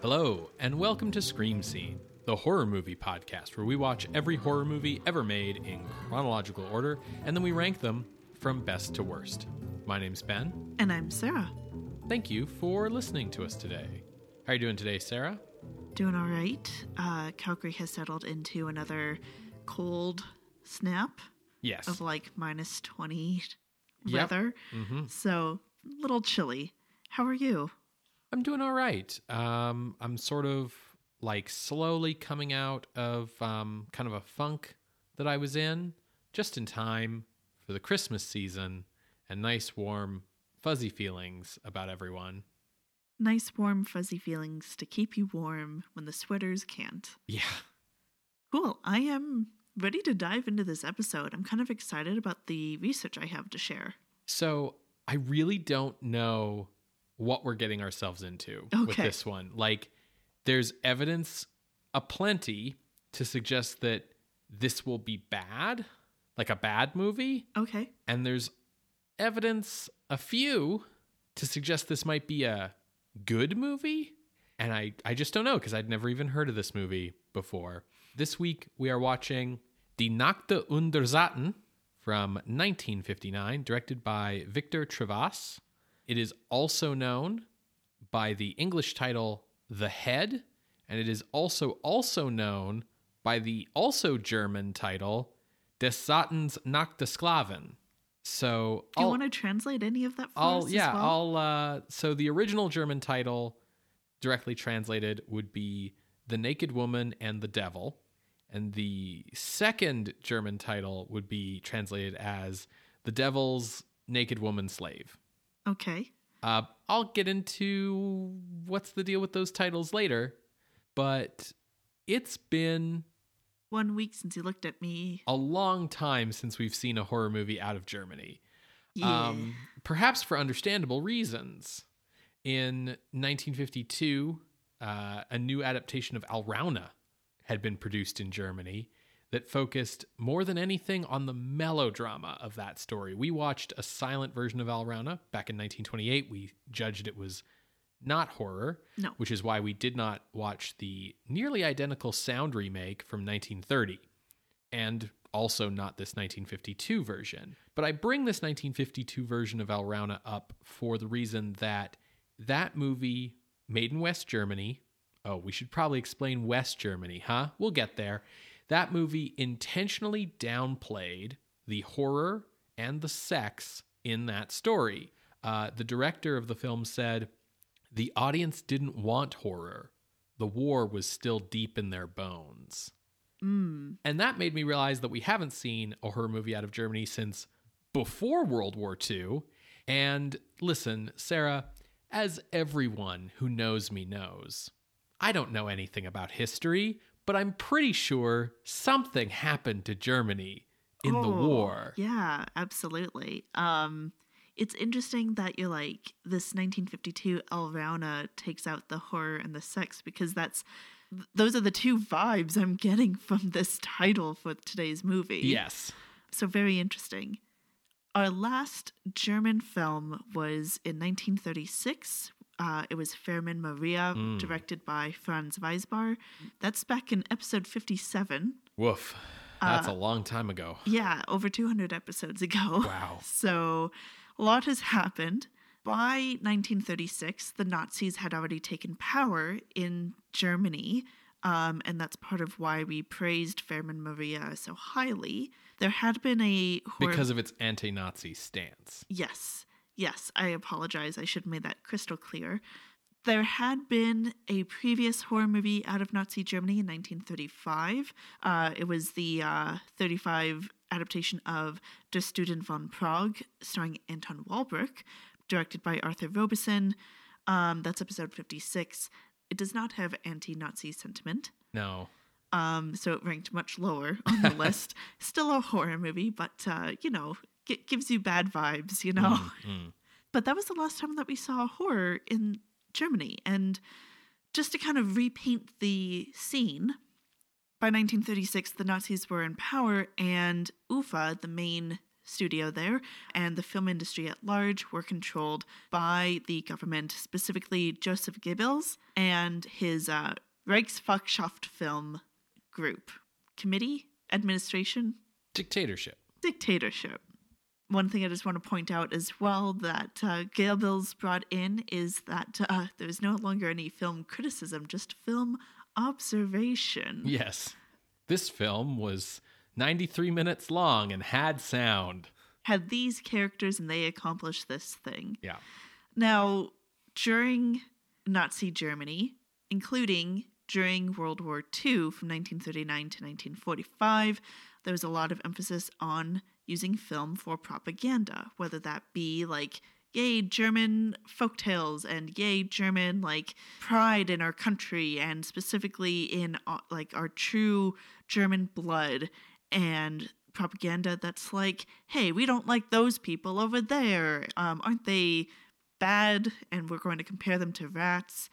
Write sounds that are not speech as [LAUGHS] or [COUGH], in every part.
Hello, and welcome to Scream Scene, the horror movie podcast where we watch every horror movie ever made in chronological order and then we rank them from best to worst. My name's Ben. And I'm Sarah. Thank you for listening to us today. How are you doing today, Sarah? Doing all right. Uh, Calgary has settled into another cold snap Yes. of like minus 20 Yep. weather. hmm So, a little chilly. How are you? I'm doing all right. Um, I'm sort of like slowly coming out of um, kind of a funk that I was in just in time for the Christmas season and nice, warm, fuzzy feelings about everyone. Nice, warm, fuzzy feelings to keep you warm when the sweaters can't. Yeah. Cool. I am ready to dive into this episode. I'm kind of excited about the research I have to share. So I really don't know what we're getting ourselves into with this one. Like, there's evidence aplenty to suggest that this will be bad, like a bad movie. Okay. And there's evidence, a few, to suggest this might be a good movie. And I, I just don't know because I'd never even heard of this movie before. This week we are watching Die Nackte und der Satan from 1959, directed by Victor Trivas. It is also known by the English title The Head, and it is also also known by the also German title Des Satans Nackte Sklavin. So Do you I'll- want to translate any of that for I'll us? as yeah, well? I'll uh so the original German title directly translated would be The Naked Woman and the Devil. And the second German title would be translated as The Devil's Naked Woman Slave. Okay. Uh, I'll get into what's the deal with those titles later, but it's been One week since he looked at me. a long time since we've seen a horror movie out of Germany. Yeah. Um, perhaps for understandable reasons. In 1952, uh, a new adaptation of Alraune had been produced in Germany that focused more than anything on the melodrama of that story. We watched a silent version of Alraune back in 1928. We judged it was not horror, No. which is why we did not watch the nearly identical sound remake from 1930 and also not this 1952 version. But I bring this 1952 version of Alraune up for the reason that that movie, made in West Germany, oh, we should probably explain West Germany, huh? We'll get there. That movie intentionally downplayed the horror and the sex in that story. Uh, the director of the film said the audience didn't want horror. The war was still deep in their bones. Mm. And that made me realize that we haven't seen a horror movie out of Germany since before World War II. And listen, Sarah, as everyone who knows me knows, I don't know anything about history, but I'm pretty sure something happened to Germany in the Oh, war. Yeah, absolutely. Um, it's interesting that you're like this 1952 Alraune takes out the horror and the sex because that's those are the two vibes I'm getting [LAUGHS] from this title for today's movie. Yes. So very interesting. Our last German film was in 1936. Uh, it was Fährmann Maria, Mm. directed by Franz Wysbar. That's back in episode 57. Woof. That's Uh, a long time ago. Yeah, over 200 episodes ago. Wow. [LAUGHS] So a lot has happened. By 1936, the Nazis had already taken power in Germany, um, and that's part of why we praised Fährmann Maria so highly. There had been a horror- Because of its anti Nazi stance. Yes, yes, I apologize. I should have made that crystal clear. There had been a previous horror movie out of Nazi Germany in 1935. Uh, it was the uh, 35 adaptation of Der Student von Prague, starring Anton Walbrook, directed by Arthur Robison. Um, that's episode 56. It does not have anti Nazi sentiment. No. Um, so it ranked much lower on the [LAUGHS] list. Still a horror movie, but uh, you know, g- gives you bad vibes, you know. Mm. But that was the last time that we saw horror in Germany, and just to kind of repaint the scene, By 1936, the Nazis were in power, and UFA, the main studio there, and the film industry at large were controlled by the government, specifically Joseph Goebbels and his uh, Reichsvolkschaft film group, committee, administration, Dictatorship. dictatorship. One thing I just want to point out as well that uh, Goebbels brought in is that uh, there's no longer any film criticism, just film observation. Yes. This film was 93 minutes long and had sound. Had these characters and they accomplished this thing. Yeah. Now, during Nazi Germany, including during World War II from 1939 to 1945, there was a lot of emphasis on using film for propaganda, whether that be like, yay, German folktales and yay, German like pride in our country and specifically in uh, like our true German blood and propaganda that's like, hey, we don't like those people over there. Um, aren't they bad? And we're going to compare them to rats.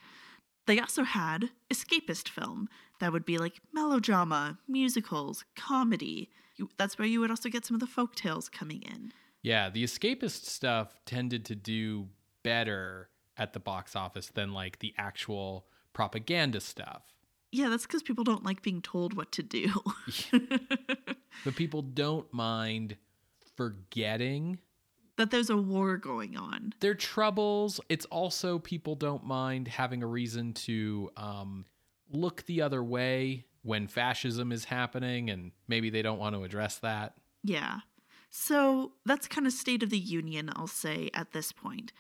They also had escapist film that would be like melodrama, musicals, comedy. You, that's where you would also get some of the folk tales coming in. Yeah, the escapist stuff tended to do better at the box office than like the actual propaganda stuff. Yeah, that's because people don't like being told what to do. [LAUGHS] But people don't mind forgetting that there's a war going on. their troubles. It's also people don't mind having a reason to um, look the other way when fascism is happening, and maybe they don't want to address that. Yeah. So that's kind of state of the union, I'll say, at this point.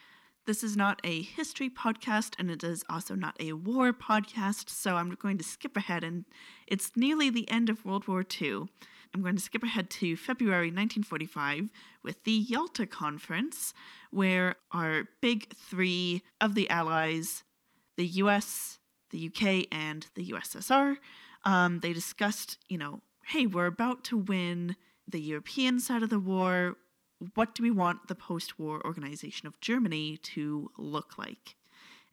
This is not a history podcast, and it is also not a war podcast, so I'm going to skip ahead, and it's nearly the end of World War II. I'm going to skip ahead to February 1945 with the Yalta Conference, where our big three of the Allies, the US, the UK, and the USSR, um, they discussed, you know, hey, we're about to win the European side of the war. What do we want the post war organization of Germany to look like?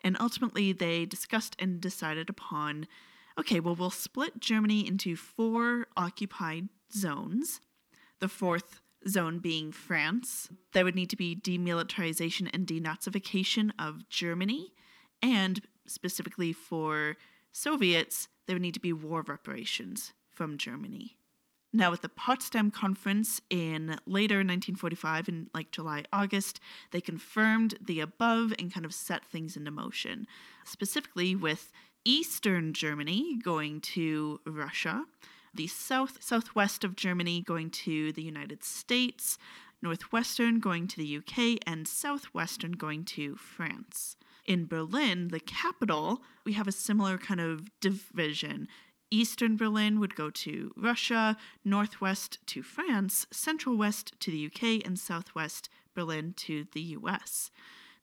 And ultimately, they discussed and decided upon okay, well, we'll split Germany into four occupied zones. The fourth zone being France. There would need to be demilitarization and denazification of Germany. And specifically for Soviets, there would need to be war reparations from Germany. Now, at the Potsdam Conference in later 1945, in like July, August, they confirmed the above and kind of set things into motion, specifically with Eastern Germany going to Russia, the south southwest of Germany going to the United States, northwestern going to the UK, and southwestern going to France. In Berlin, the capital, we have a similar kind of division. Eastern Berlin would go to Russia, northwest to France, central west to the UK, and southwest Berlin to the US.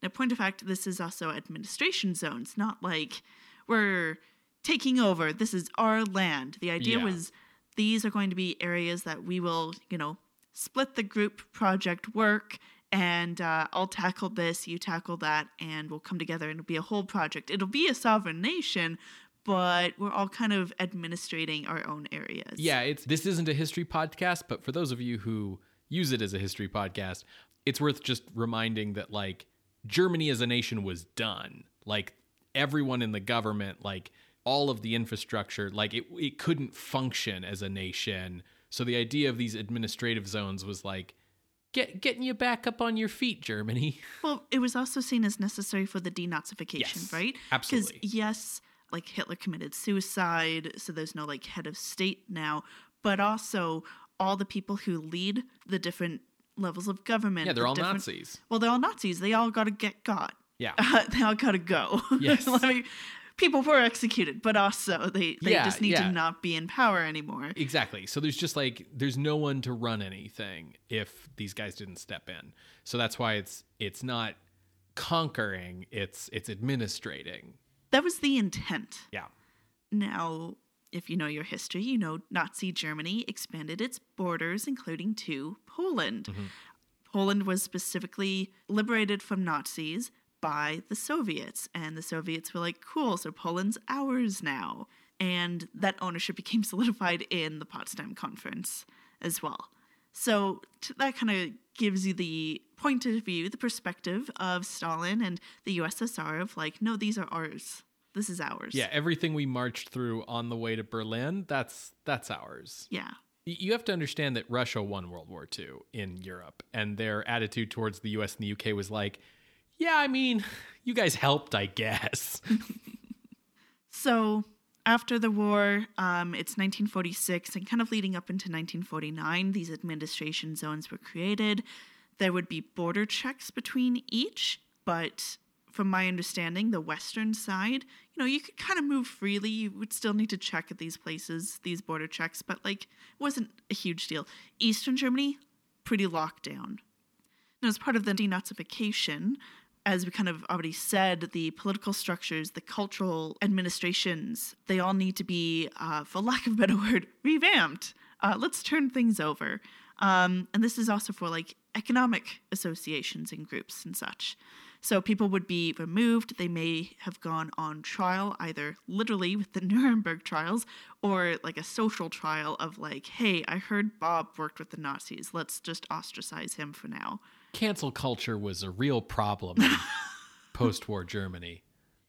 Now, point of fact, this is also administration zones, not like we're taking over. This is our land. The idea Yeah. was these are going to be areas that we will, you know, split the group project work and uh, I'll tackle this, you tackle that, and we'll come together and it'll be a whole project. It'll be a sovereign nation, but we're all kind of administrating our own areas. Yeah, it's this isn't a history podcast, but for those of you who use it as a history podcast, it's worth just reminding that like Germany as a nation was done. Like everyone in the government, like all of the infrastructure, like it it couldn't function as a nation. So the idea of these administrative zones was like get getting you back up on your feet, Germany. [LAUGHS] Well, it was also seen as necessary for the denazification, Yes, right? absolutely. Because yes, like Hitler committed suicide, so there's no like head of state now, but also all the people who lead the different levels of government. Yeah, they're the all Nazis. Well, they're all Nazis. They all got to get got. Yeah. [LAUGHS] they all got to go. Yes. [LAUGHS] Let me- people were executed, but also they, they Yeah, just need yeah. to not be in power anymore. Exactly. So there's just like there's no one to run anything if these guys didn't step in. So that's why it's it's not conquering, it's it's administrating. That was the intent. Yeah. Now, if you know your history, you know Nazi Germany expanded its borders, including to Poland. Mm-hmm. Poland was specifically liberated from Nazis by the Soviets, and the Soviets were like, cool, so Poland's ours now. and that ownership [LAUGHS] became solidified in the Potsdam Conference as well. So t- that kind of gives you the point of view, the perspective of Stalin and the USSR of like, no, these are ours. This is ours. Yeah, everything we marched through on the way to Berlin, that's that's ours. Yeah. You have to understand that Russia won World War II in Europe, and their attitude towards the US and the UK was like, yeah, I mean, you guys helped, I guess. [LAUGHS] So after the war, um, it's 1946, and kind of leading up into 1949, these administration zones were created. There would be border checks between each, but from my understanding, the western side, you know, you could kind of move freely. You would still need to check at these places, these border checks, but like, it wasn't a huge deal. Eastern Germany, pretty locked down. Now, as part of the denazification, as we kind of already said, the political structures, the cultural administrations, they all need to be, uh, for lack of a better [LAUGHS] word, revamped. Uh, let's turn things over. Um, and this is also for like economic associations and groups and such. So people would be removed. They may have gone on trial, either literally with the [LAUGHS] Nuremberg trials or like a social trial of like, hey, I heard Bob worked with the Nazis. Let's just ostracize him for now. Cancel culture was a real problem in [LAUGHS] post war Germany.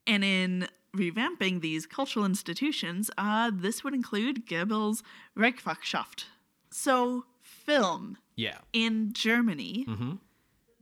And in revamping these cultural institutions, uh, this would include Goebbels' Reichswirtschaft. So, film Yeah. in Germany, hmm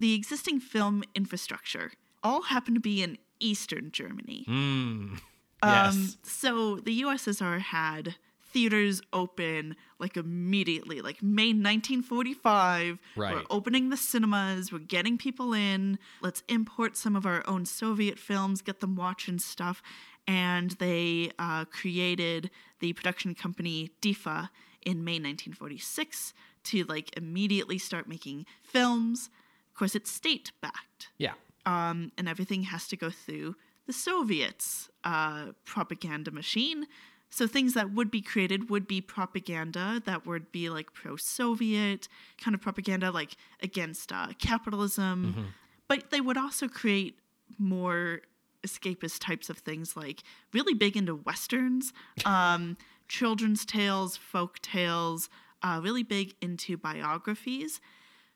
the existing film infrastructure all happened to be in Eastern Germany. Mm. Yes. Um, so the USSR had theaters open like immediately, like May 1945. Right. We're opening the cinemas, we're getting people in. Let's import some of our own Soviet films, get them watching stuff. And they uh, created the production company DEFA in May 1946 to like immediately start making films. Of course, it's state backed yeah. um, and everything has to go through the Soviets' uh, propaganda machine. So things that would be created would be propaganda that would be like pro-Soviet kind of propaganda, like against uh, capitalism. But they would also create more escapist types of things, like really big into westerns, [LAUGHS] um, children's tales, folk tales, uh, really big into biographies.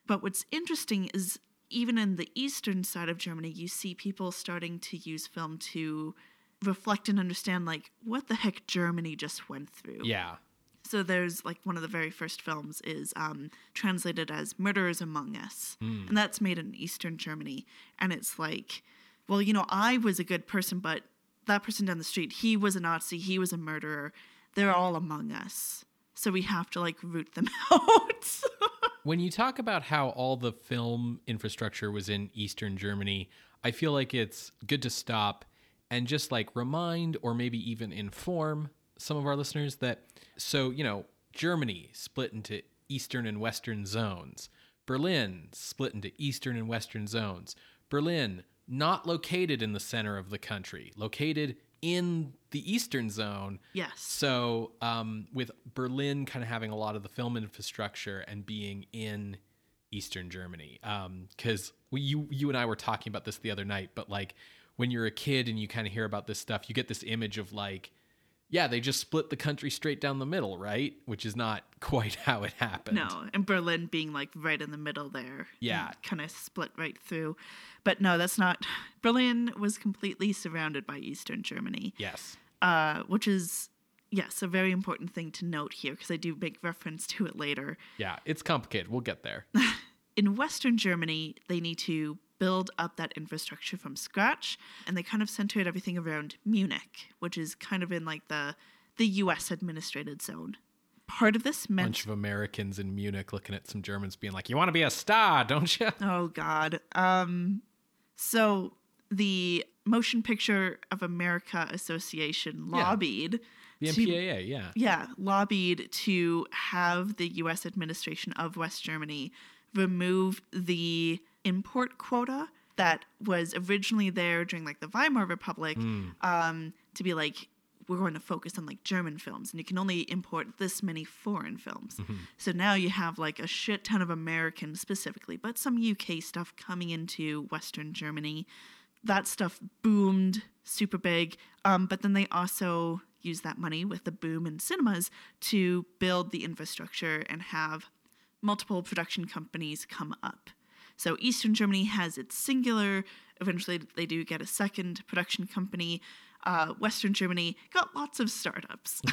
But what's interesting is even in the eastern side of Germany, you see people starting to use film to reflect and understand, like, what the heck Germany just went through. Yeah. So there's like one of the very first films is um, translated as Murderers Among Us. And that's made in Eastern Germany. And it's like, well, you know, I was a good person, but that person down the street, he was a Nazi, he was a murderer. They're all among us. So we have to like root them [LAUGHS] out. When you talk about how all the film infrastructure was in Eastern Germany, I feel like it's good to stop and just like remind or maybe even inform some of our listeners that so, you know, Germany split into Eastern and Western zones. Berlin split into Eastern and Western zones. Berlin not located in the center of the country, located in the Eastern zone. yes. So, um, with Berlin kind of having a lot of the film infrastructure and being in Eastern Germany, because we you you and I were talking about this the other night, but like when you're a kid and you kind of hear about this stuff, you get this image of like, yeah, they just split the country straight down the middle, right? Which is not [LAUGHS] quite how it happened. No, and Berlin being like right in the middle there. Yeah. Kind of split right through. But no, that's not. Berlin was completely surrounded by Eastern Germany, Yes. uh, which is, yes, a very important thing to note here because I do make reference to it later. Yeah, it's complicated. We'll get there. [LAUGHS] In Western Germany, they need to build up that infrastructure from scratch, and they kind of centered everything around Munich, which is kind of in like the the U.S. administrated zone. Part of this meant bunch of Americans in Munich looking at some Germans being like, "You want to be a star, don't you?" [LAUGHS] Oh God. Um so the Motion Picture of America Association Yeah. lobbied The to- MPAA, yeah. yeah, lobbied to have the US administration of West Germany remove the import quota that was originally there during like the Weimar Republic um, to be like we're going to focus on like German films and you can only import this many foreign films. So now you have like a shit ton of American specifically, but some UK stuff coming into Western Germany. That stuff boomed super big. Um, but then they also use that money with the boom in cinemas to build the infrastructure and have multiple production companies come up. So Eastern Germany has its singular. Eventually, they do get a second production company. Uh, Western Germany got lots of startups. [LAUGHS]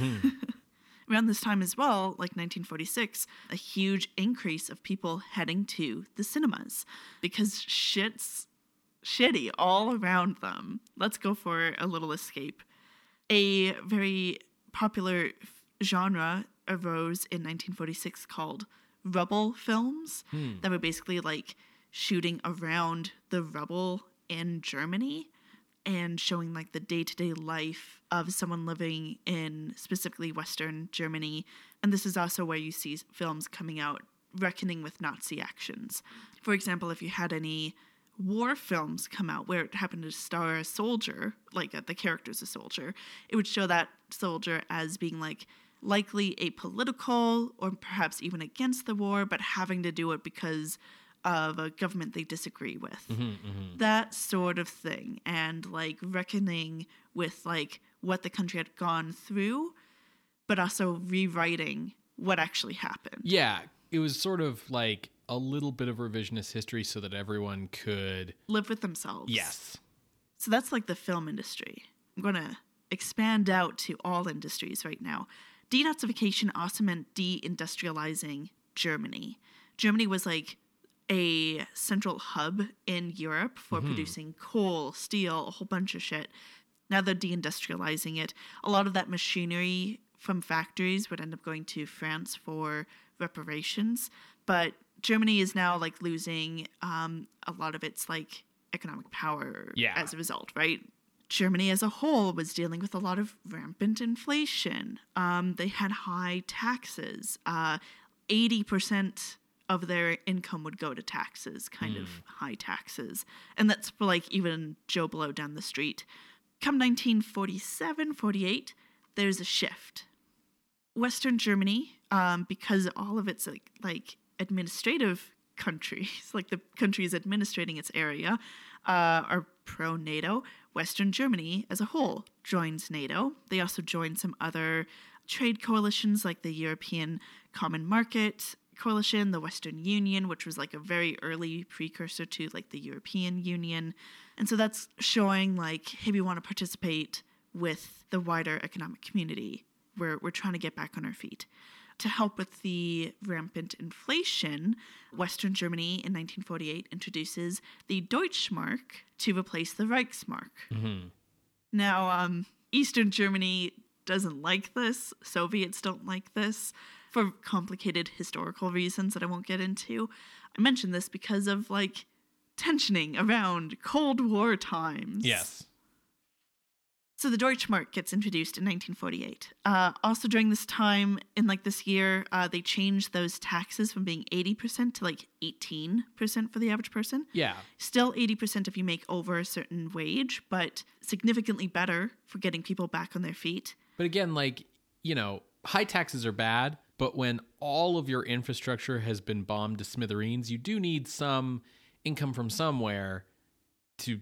Around this time as well, like 1946, a huge increase of people heading to the cinemas because shit's shitty all around them. Let's go for a little escape. A very popular genre arose in 1946 called rubble films that were basically like shooting around the rubble in Germany and showing like the day-to-day life of someone living in specifically western Germany and this is also where you see films coming out reckoning with Nazi actions. For example, if you had any war films come out where it happened to star a soldier, like uh, the character's a soldier, it would show that soldier as being like likely apolitical or perhaps even against the war, but having to do it because of a government they disagree with. Mm-hmm, mm-hmm. That sort of thing. And like reckoning with like what the country had gone through, but also rewriting what actually happened. Yeah, it was sort of like a little bit of revisionist history so that everyone could. Live with themselves. Yes. So that's like the film industry. I'm going to expand out to all industries right now. Denazification also meant deindustrializing Germany. Germany was like a central hub in Europe for producing coal, steel, a whole bunch of shit. Now they're deindustrializing it. A lot of that machinery from factories would end up going to France for reparations, but Germany is now like losing um, a lot of its like economic power Yeah. as a result, right? Germany as a whole was dealing with a lot of rampant inflation. Um, they had high taxes. Uh, 80% of their income would go to taxes, kind of high taxes. And that's for like even Joe Blow down the street. Come 1947, 48, there's a shift. Western Germany, um, because all of its like, like administrative countries, [LAUGHS] like the countries administrating its area, uh, are pro NATO. Western Germany as a whole joins NATO. They also join some other trade coalitions like the European Common Market Coalition, the Western Union, which was like a very early precursor to like the European Union. And so that's showing like, hey, we want to participate with the wider economic community. We're, we're trying to get back on our feet. To help with the rampant inflation, Western Germany in 1948 introduces the Deutschmark to replace the Reichsmark. Now, um, Eastern Germany doesn't like this. Soviets don't like this for complicated historical reasons that I won't get into. I mention this because of like tensioning around Cold War times. Yes. So the Deutschmark gets introduced in 1948. Uh, also during this time, in like this year, uh, they changed those taxes from being 80% to like 18% for the average person. Yeah. Still 80% if you make over a certain wage, but significantly better for getting people back on their feet. But again, like, you know, high taxes are bad, but when all of your infrastructure has been bombed to smithereens, you do need some income from somewhere to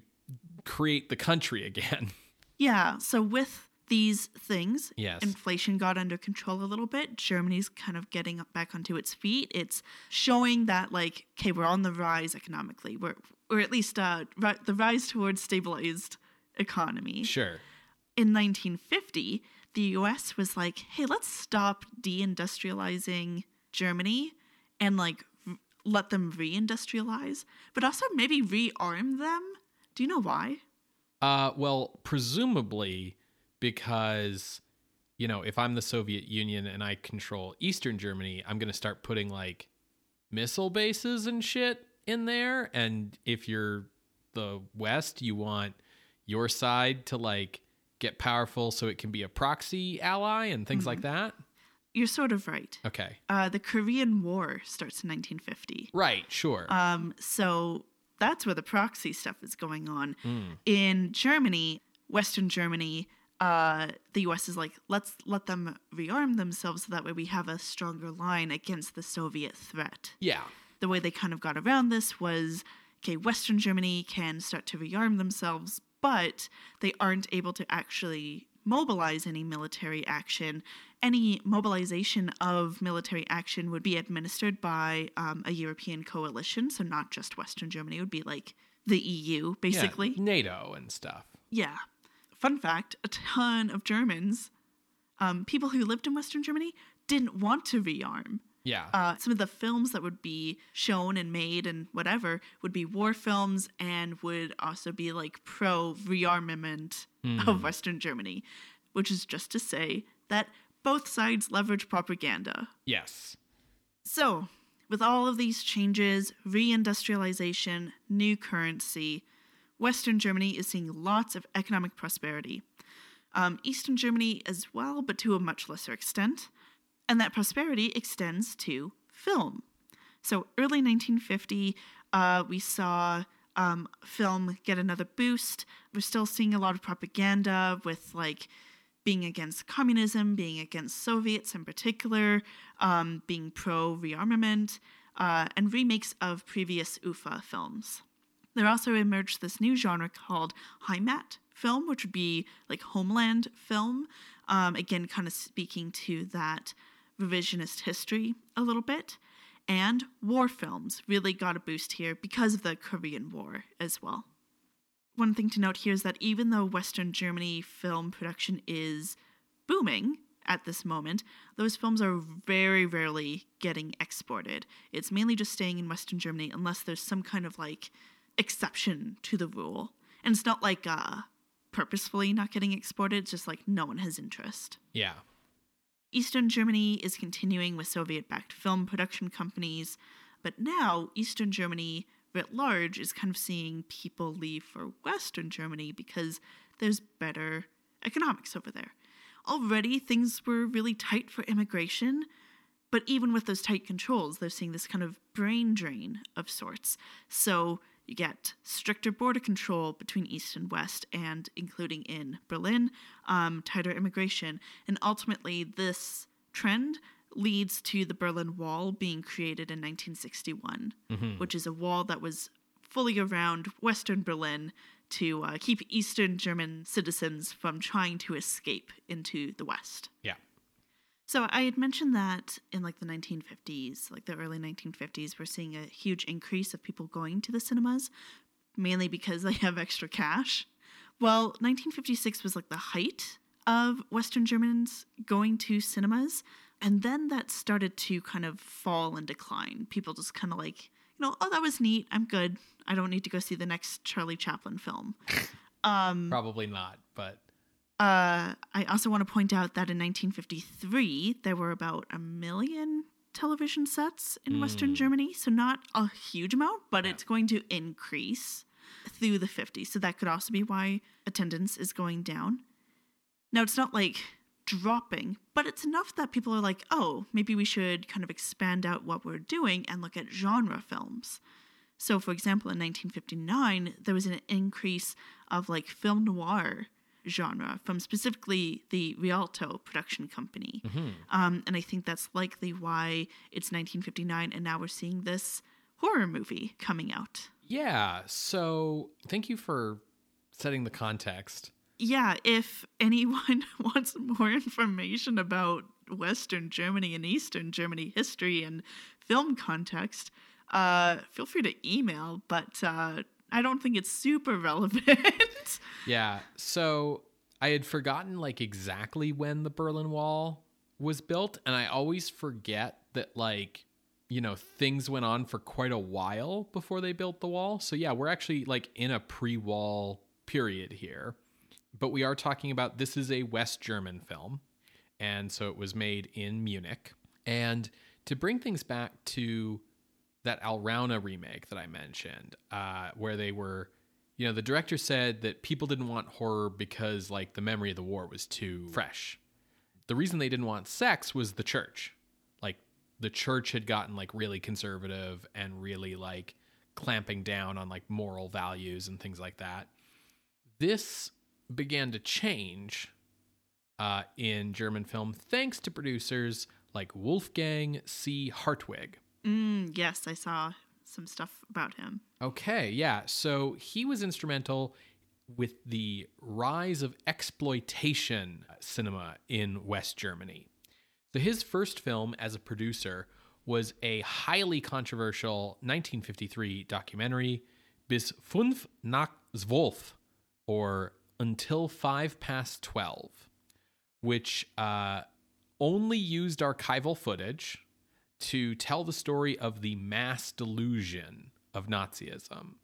create the country [LAUGHS] again. Yeah, so with these things, Yes. inflation got under control a little bit. Germany's kind of getting back onto its feet. It's showing that like, okay, we're on the rise economically. We're or at least uh, ri- the rise towards stabilized economy. Sure. In 1950, the U.S. was like, hey, let's stop deindustrializing Germany and like let them reindustrialize, but also maybe rearm them. Do you know why? Uh, well, presumably because, you know, if I'm the Soviet Union and I control Eastern Germany, I'm going to start putting like missile bases and shit in there. And if you're the West, you want your side to like get powerful so it can be a proxy ally and things like that. You're sort of right. Okay. Uh, the Korean War starts in 1950. Right. Sure. Um, so that's where the proxy stuff is going on. Mm. In Germany, Western Germany, uh, the US is like, let's let them rearm themselves so that way we have a stronger line against the Soviet threat. yeah. The way they kind of got around this was okay, Western Germany can start to rearm themselves, but they aren't able to actually mobilize any military action. Any mobilization of military action would be administered by um, a European coalition, so not just Western Germany. It would be like the EU, basically. Yeah, NATO and stuff. Yeah. Fun fact a ton of Germans, um, people who lived in Western Germany, didn't want to rearm. Yeah. Uh, some of the films that would be shown and made and whatever would be war films and would also be like pro rearmament of Western Germany, which is just to say that both sides leverage propaganda. yes. So, with all of these changes, reindustrialization, new currency, Western Germany is seeing lots of economic prosperity. Um, Eastern Germany as well, but to a much lesser extent. And that prosperity extends to film. So, early 1950, uh, we saw um, film get another boost. We're still seeing a lot of propaganda with like being against communism, being against Soviets in particular, um, being pro rearmament, uh, and remakes of previous UFA films. There also emerged this new genre called Heimat film, which would be like homeland film. Um, again, kind of speaking to that revisionist history a little bit. And war films really got a boost here because of the Korean War as well. One thing to note here is that even though Western Germany film production is booming at this moment, those films are very rarely getting exported. It's mainly just staying in Western Germany unless there's some kind of like exception to the rule. And it's not like uh, purposefully not getting exported, it's just like no one has interest. Yeah. Eastern Germany is continuing with Soviet backed film production companies, but now Eastern Germany writ large is kind of seeing people leave for Western Germany because there's better economics over there. Already things were really tight for immigration, but even with those tight controls, they're seeing this kind of brain drain of sorts. So you get stricter border control between East and West, and including in Berlin, um, tighter immigration. And ultimately, this trend leads to the Berlin Wall being created in 1961, which is a wall that was fully around Western Berlin to uh, keep Eastern German citizens from trying to escape into the West. Yeah. So I had mentioned that in like the 1950s, like the early 1950s, we're seeing a huge increase of people going to the cinemas, mainly because they have extra cash. Well, 1956 was like the height of Western Germans going to cinemas, and then that started to kind of fall and decline. People just kind of like, you know, oh, that was neat. I'm good. I don't need to go see the next Charlie Chaplin film. [LAUGHS] Um, Probably not, but Uh, I also want to point out that in 1953, there were about a million television sets in Western Germany. So, not a huge amount, but it's going to increase through the 50s. So, that could also be why attendance is going down. Now, it's not like dropping, but it's enough that people are like, oh, maybe we should kind of expand out what we're doing and look at genre films. So, for example, in 1959, there was an increase of like film noir genre from specifically the Rialto production company. Um, and I think that's likely why it's 1959 and now we're seeing this horror movie coming out. yeah. So thank you for setting the context. Yeah, if anyone [LAUGHS] wants more information about Western Germany and Eastern Germany history and film context, uh, feel free to email, but uh, I don't think it's super relevant. [LAUGHS] Yeah. So I had forgotten like exactly when the Berlin Wall was built, and I always forget that like you know things went on for quite a while before they built the wall. So yeah, we're actually like in a pre-wall period here. But we are talking about this is a West German film, and so it was made in Munich. And to bring things back to that Alraune remake that I mentioned, uh, where they were, you know, the director said that people didn't want horror because like the memory of the war was too fresh. The reason they didn't want sex was the church. Like the church had gotten like really conservative and really like clamping down on like moral values and things like that. This began to change uh, in German film thanks to producers like Wolfgang C. Hartwig. Mm, yes, I saw some stuff about him. Okay, yeah. So he was instrumental with the rise of exploitation cinema in West Germany. So his first film as a producer was a highly controversial 1953 documentary, Bis fünf nach zwölf, or Until Five Past Twelve, which uh, only used archival footage to tell the story of the mass delusion of Nazism,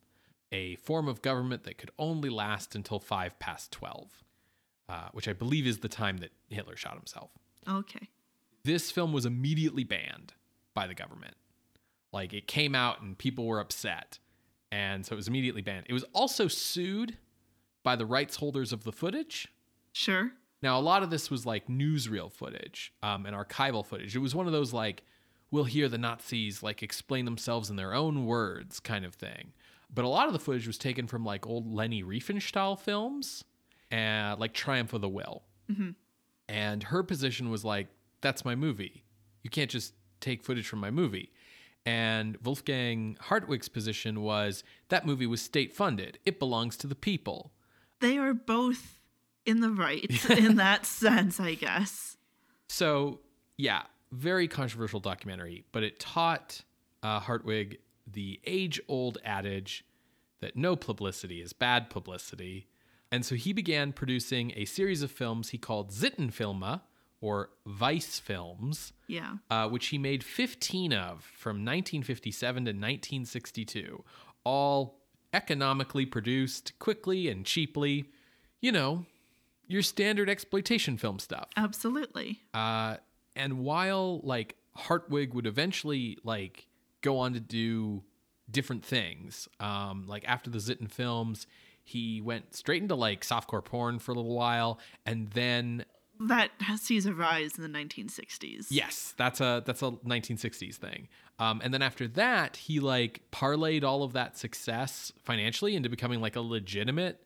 a form of government that could only last until five past 12, uh, which I believe is the time that Hitler shot himself. Okay. This film was immediately banned by the government. Like it came out and people were upset. And so it was immediately banned. It was also sued by the rights holders of the footage. Sure. Now, a lot of this was like newsreel footage um, and archival footage. It was one of those like, we'll hear the Nazis like explain themselves in their own words kind of thing. But a lot of the footage was taken from like old Leni Riefenstahl films, and like Triumph of the Will. Mm-hmm. And her position was like, that's my movie. You can't just take footage from my movie. And Wolfgang Hartwig's position was that movie was state funded. It belongs to the people. They are both in the right [LAUGHS] in that sense, I guess. So, yeah, very controversial documentary, but it taught uh, Hartwig the age old adage that no publicity is bad publicity. And so he began producing a series of films he called Sittenfilme, or Vice films, Yeah. uh, which he made 15 of from 1957 to 1962, all economically produced quickly and cheaply. You know, your standard exploitation film stuff. Absolutely. Uh, and while like Hartwig would eventually like go on to do different things, um, like after the Sitten films, he went straight into like softcore porn for a little while, and then That sees a rise in the 1960s. yes, that's a that's a 1960s thing. Um, and then after that, he like parlayed all of that success financially into becoming like a legitimate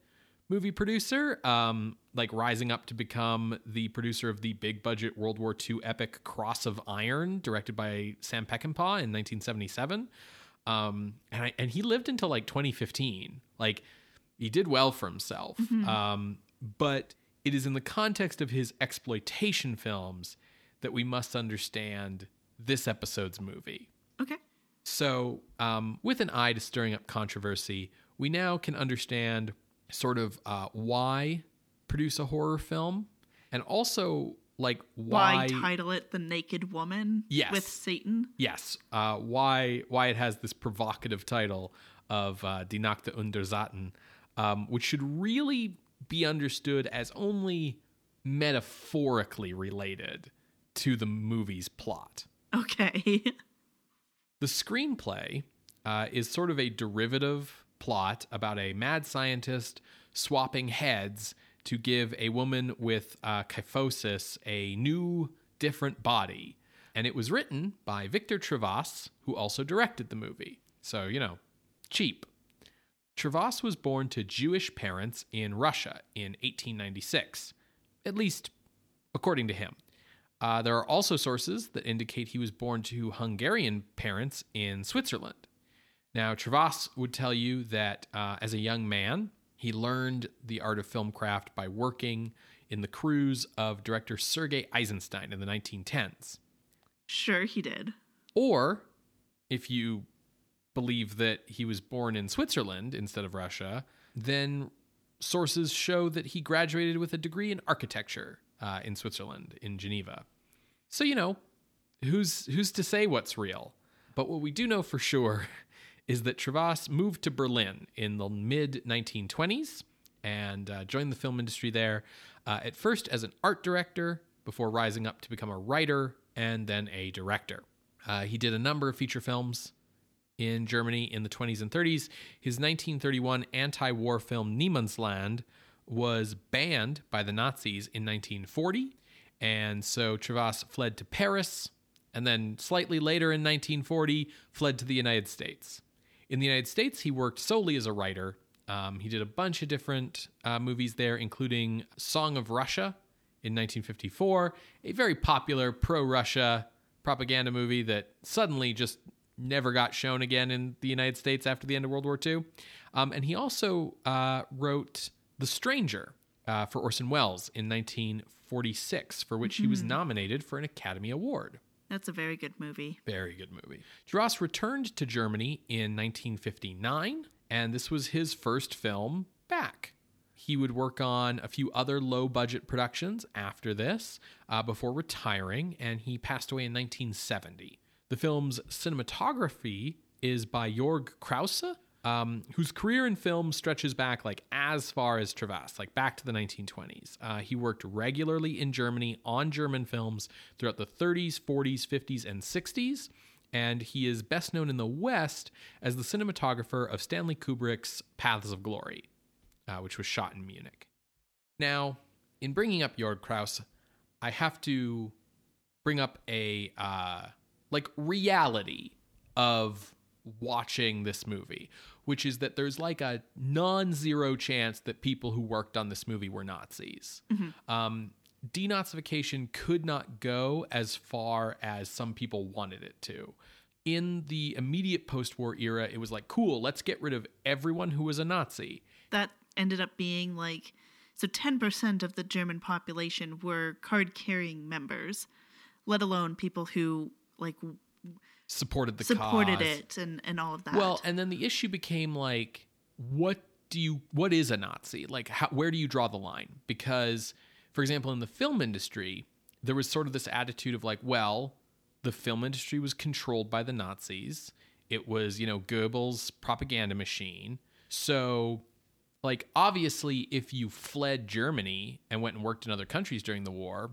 movie producer, um, like rising up to become the producer of the big budget World War II epic Cross of Iron, directed by Sam Peckinpah in 1977. Um, and I, and he lived until like 2015. Like he did well for himself. Um, but it is in the context of his exploitation films that we must understand this episode's movie. Okay. So, um, with an eye to stirring up controversy, we now can understand sort of uh, why produce a horror film, and also like Why, why, title it The Naked Woman Yes. with Satan? yes, uh, why why it has this provocative title of uh, Die Nackte und der Satan, um, which should really be understood as only metaphorically related to the movie's plot. Okay. [LAUGHS] The screenplay uh, is sort of a derivative plot about a mad scientist swapping heads to give a woman with uh, kyphosis a new, different body. And it was written by Victor Trivas, who also directed the movie. So, you know, cheap. Trivas was born to Jewish parents in Russia in 1896, at least according to him. Uh, there are also sources that indicate he was born to Hungarian parents in Switzerland. Now, Trivas would tell you that uh, as a young man, he learned the art of film craft by working in the crews of director Sergei Eisenstein in the 1910s. Sure, he did. Or, if you believe that he was born in Switzerland instead of Russia, then sources show that he graduated with a degree in architecture uh, in Switzerland, in Geneva. So, you know, who's, who's to say what's real? But what we do know for sure is that Trivas moved to Berlin in the mid 1920s and uh, joined the film industry there, uh, at first as an art director, before rising up to become a writer and then a director. Uh, he did a number of feature films in Germany in the 20s and 30s. His 1931 anti war film Niemandsland was banned by the Nazis in 1940. And so Trivas fled to Paris and then slightly later in 1940 fled to the United States. In the United States, he worked solely as a writer. Um, he did a bunch of different uh, movies there, including Song of Russia in 1954, a very popular pro Russia propaganda movie that suddenly just never got shown again in the United States after the end of World War II. Um, and he also uh, wrote The Stranger uh, for Orson Welles in 1946, for which he was nominated for an Academy Award. That's a very good movie. Very good movie. Dross returned to Germany in 1959, and this was his first film back. He would work on a few other low budget productions after this uh, before retiring, and he passed away in 1970. The film's cinematography is by Jorg Krause, um, whose career in film stretches back like as far as Trivas, like back to the 1920s. Uh, he worked regularly in Germany on German films throughout the 30s, 40s, 50s, and 60s, and he is best known in the West as the cinematographer of Stanley Kubrick's Paths of Glory, uh, which was shot in Munich. Now, in bringing up Jorg Krause, I have to bring up a uh, like reality of watching this movie, which is that there's like a non-zero chance that people who worked on this movie were Nazis. Um, denazification could not go as far as some people wanted it to. In the immediate post-war era, it was like, cool, let's get rid of everyone who was a Nazi. That ended up being like so 10% of the German population were card carrying members, let alone people who like Supported the supported cause. it and, and all of that. Well, and then the issue became like, what do you, what is a Nazi? Like, how, where do you draw the line? Because, for example, in the film industry, there was sort of this attitude of like, well, the film industry was controlled by the Nazis. It was, you know, Goebbels' propaganda machine. So, like, obviously, if you fled Germany and went and worked in other countries during the war,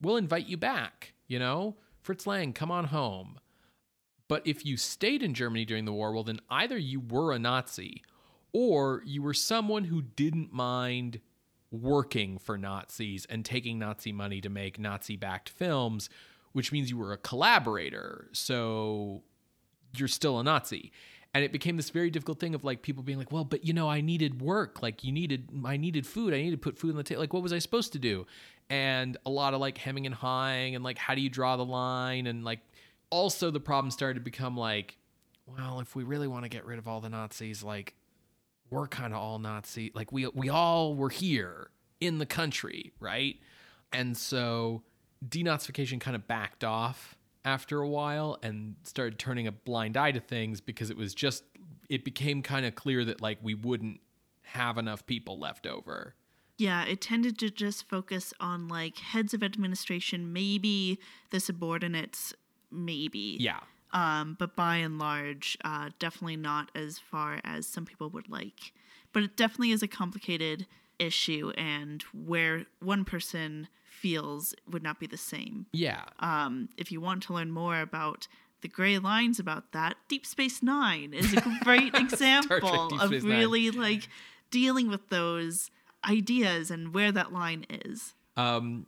we'll invite you back, you know? Fritz Lang, come on home. But if you stayed in Germany during the war, well, then either you were a Nazi or you were someone who didn't mind working for Nazis and taking Nazi money to make Nazi backed films, which means you were a collaborator. So you're still a Nazi. And it became this very difficult thing of like people being like, well, but you know, I needed work. Like you needed, I needed food. I needed to put food on the table. Like, what was I supposed to do? And a lot of like hemming and hawing and like, how do you draw the line? And like, also the problem started to become like, well, if we really want to get rid of all the Nazis, like we're kind of all Nazi, like we we all were here in the country, right? And so denazification kind of backed off after a while and started turning a blind eye to things because it was just it became kind of clear that like we wouldn't have enough people left over. yeah, it tended to just focus on like heads of administration, maybe the subordinates, maybe. Yeah. Um, but by and large, uh, definitely not as far as some people would like. But it definitely is a complicated issue, and where one person feels would not be the same. Yeah. Um, if you want to learn more about the gray lines about that, Deep Space Nine is a great [LAUGHS] example of Space Nine. really like dealing with those ideas and where that line is. Um,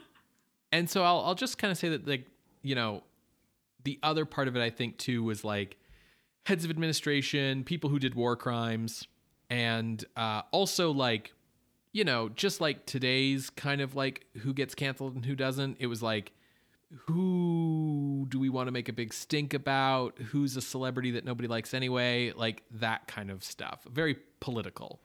[LAUGHS] and so I'll I'll just kind of say that like you know, the other part of it I think too was like heads of administration, people who did war crimes, and uh, also like you know just like today's kind of like who gets canceled and who doesn't. It was like who do we want to make a big stink about? Who's a celebrity that nobody likes anyway? Like that kind of stuff. Very political.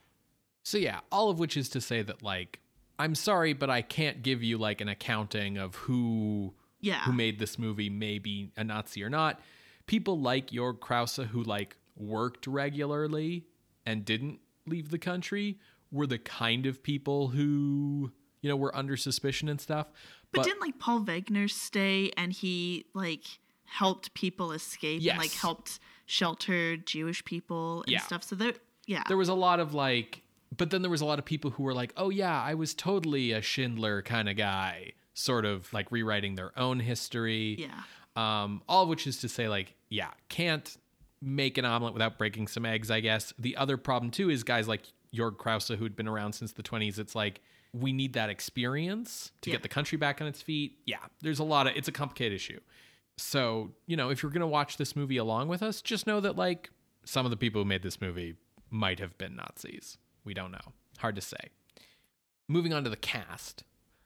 So yeah, all of which is to say that like I'm sorry, but I can't give you like an accounting of who Yeah. who made this movie maybe a Nazi or not. People like Jorg Krause who like worked regularly and didn't leave the country were the kind of people who you know were under suspicion and stuff. But, didn't like Paul Wegener stay and he like helped people escape and like helped shelter Jewish people and Yeah. stuff. So there, yeah, there was a lot of like but then there was a lot of people who were like oh yeah i was totally a schindler kind of guy sort of like rewriting their own history. Yeah, um all of which is to say like yeah can't make an omelet without breaking some eggs i guess. The other problem too is guys like jorg krause who'd been around since the 20s it's like we need that experience to Yeah. get the country back on its feet. Yeah there's a lot of it's a complicated issue. So you know if you're gonna watch this movie along with us just know that like some of the people who made this movie might have been nazis. We don't know. Hard to say. Moving on to the cast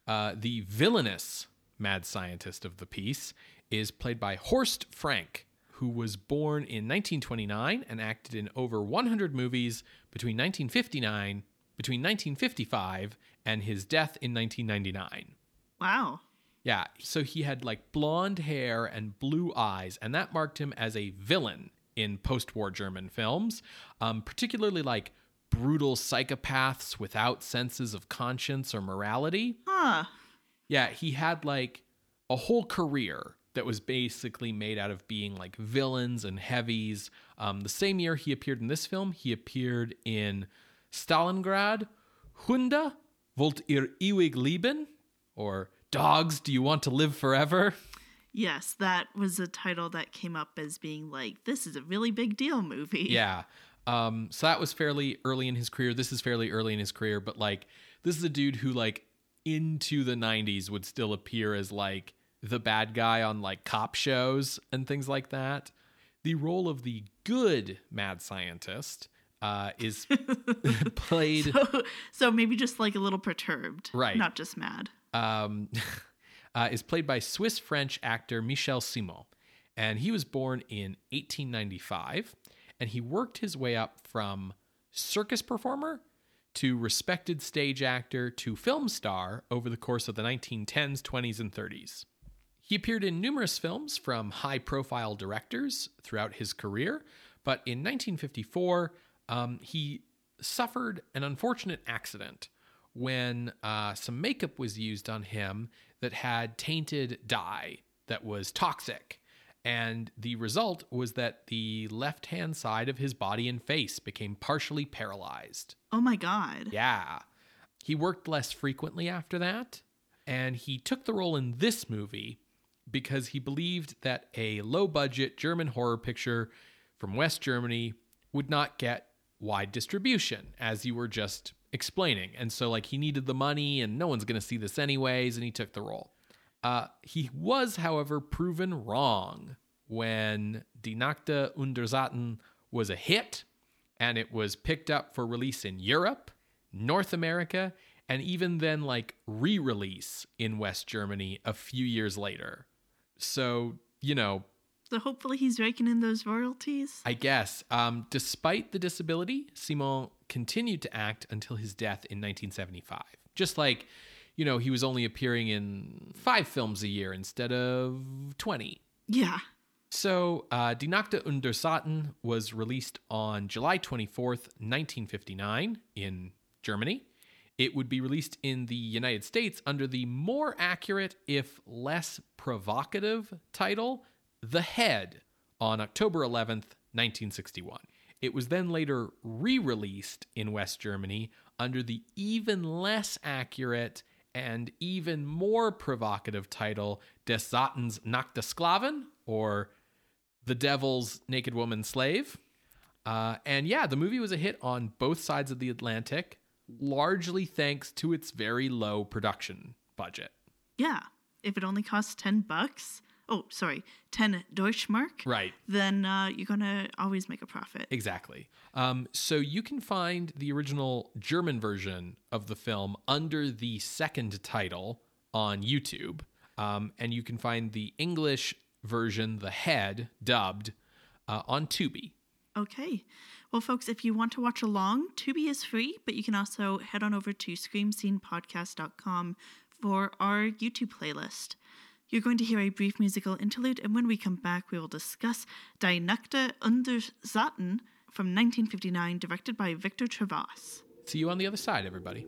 uh, the villainous mad scientist of the piece is played by horst frank who was born in 1929 and acted in over 100 movies between 1959 between 1955 and his death in 1999. Wow. Yeah, so he had like blonde hair and blue eyes, and that marked him as a villain in post war German films, um, particularly like brutal psychopaths without senses of conscience or morality. Huh. Yeah, he had like a whole career that was basically made out of being like villains and heavies. Um, the same year he appeared in this film, he appeared in Stalingrad, Hunde, wollt ihr ewig leben? Or Dogs, do you want to live forever? Yes, that was a title that came up as being like, this is a really big deal movie. Yeah. Um, so that was fairly early in his career. This is fairly early in his career, but like this is a dude who like into the 90s would still appear as like the bad guy on like cop shows and things like that. The role of the good mad scientist uh, is [LAUGHS] played So, so maybe just like a little perturbed. Right. Not just mad. um, [LAUGHS] uh, is played by Swiss French actor Michel Simon, and he was born in 1895, and he worked his way up from circus performer to respected stage actor to film star over the course of the 1910s, 20s, and 30s. He appeared in numerous films from high profile directors throughout his career, but in 1954, um, he suffered an unfortunate accident when uh, some makeup was used on him that had tainted dye that was toxic. And the result was that the left hand side of his body and face became partially paralyzed. Oh my God. Yeah. He worked less frequently after that, and he took the role in this movie because he believed that a low budget German horror picture from West Germany would not get wide distribution, as you were just explaining. And so, like, he needed the money, and no one's going to see this anyways, and he took the role. Uh, he was, however, proven wrong when Die Nackte und der Satan was a hit and it was picked up for release in Europe, North America, and even then, like re release in West Germany a few years later. So, you know, So hopefully he's raking in those royalties. I guess, um, despite the disability, Simon continued to act until his death in 1975. Just like, you know, he was only appearing in five films a year instead of 20. Yeah. So, uh, Die Nackte und der Satan was released on July 24th, 1959, in Germany. It would be released in the United States under the more accurate, if less provocative, title, The Head, on October 11th, 1961. It was then later re released in West Germany under the even less accurate and even more provocative title Des Satans Nackte Sklavin, or The Devil's Naked Woman Slave. Uh, and yeah, the movie was a hit on both sides of the Atlantic, largely thanks to its very low production budget. Yeah. If it only costs 10 bucks, oh, sorry, 10 Deutschmark, Right. then uh, you're going to always make a profit. Exactly. Um, so you can find the original German version of the film under the second title on YouTube. Um, and you can find the English version, The Head, dubbed, uh, on Tubi. Okay. Well, folks, if you want to watch along, Tubi is free, but you can also head on over to screamscenepodcast.com for our YouTube playlist. You're going to hear a brief musical interlude, and when we come back, we will discuss Die Nackte und der Satan from 1959, directed by Victor Trivas. See you on the other side, everybody.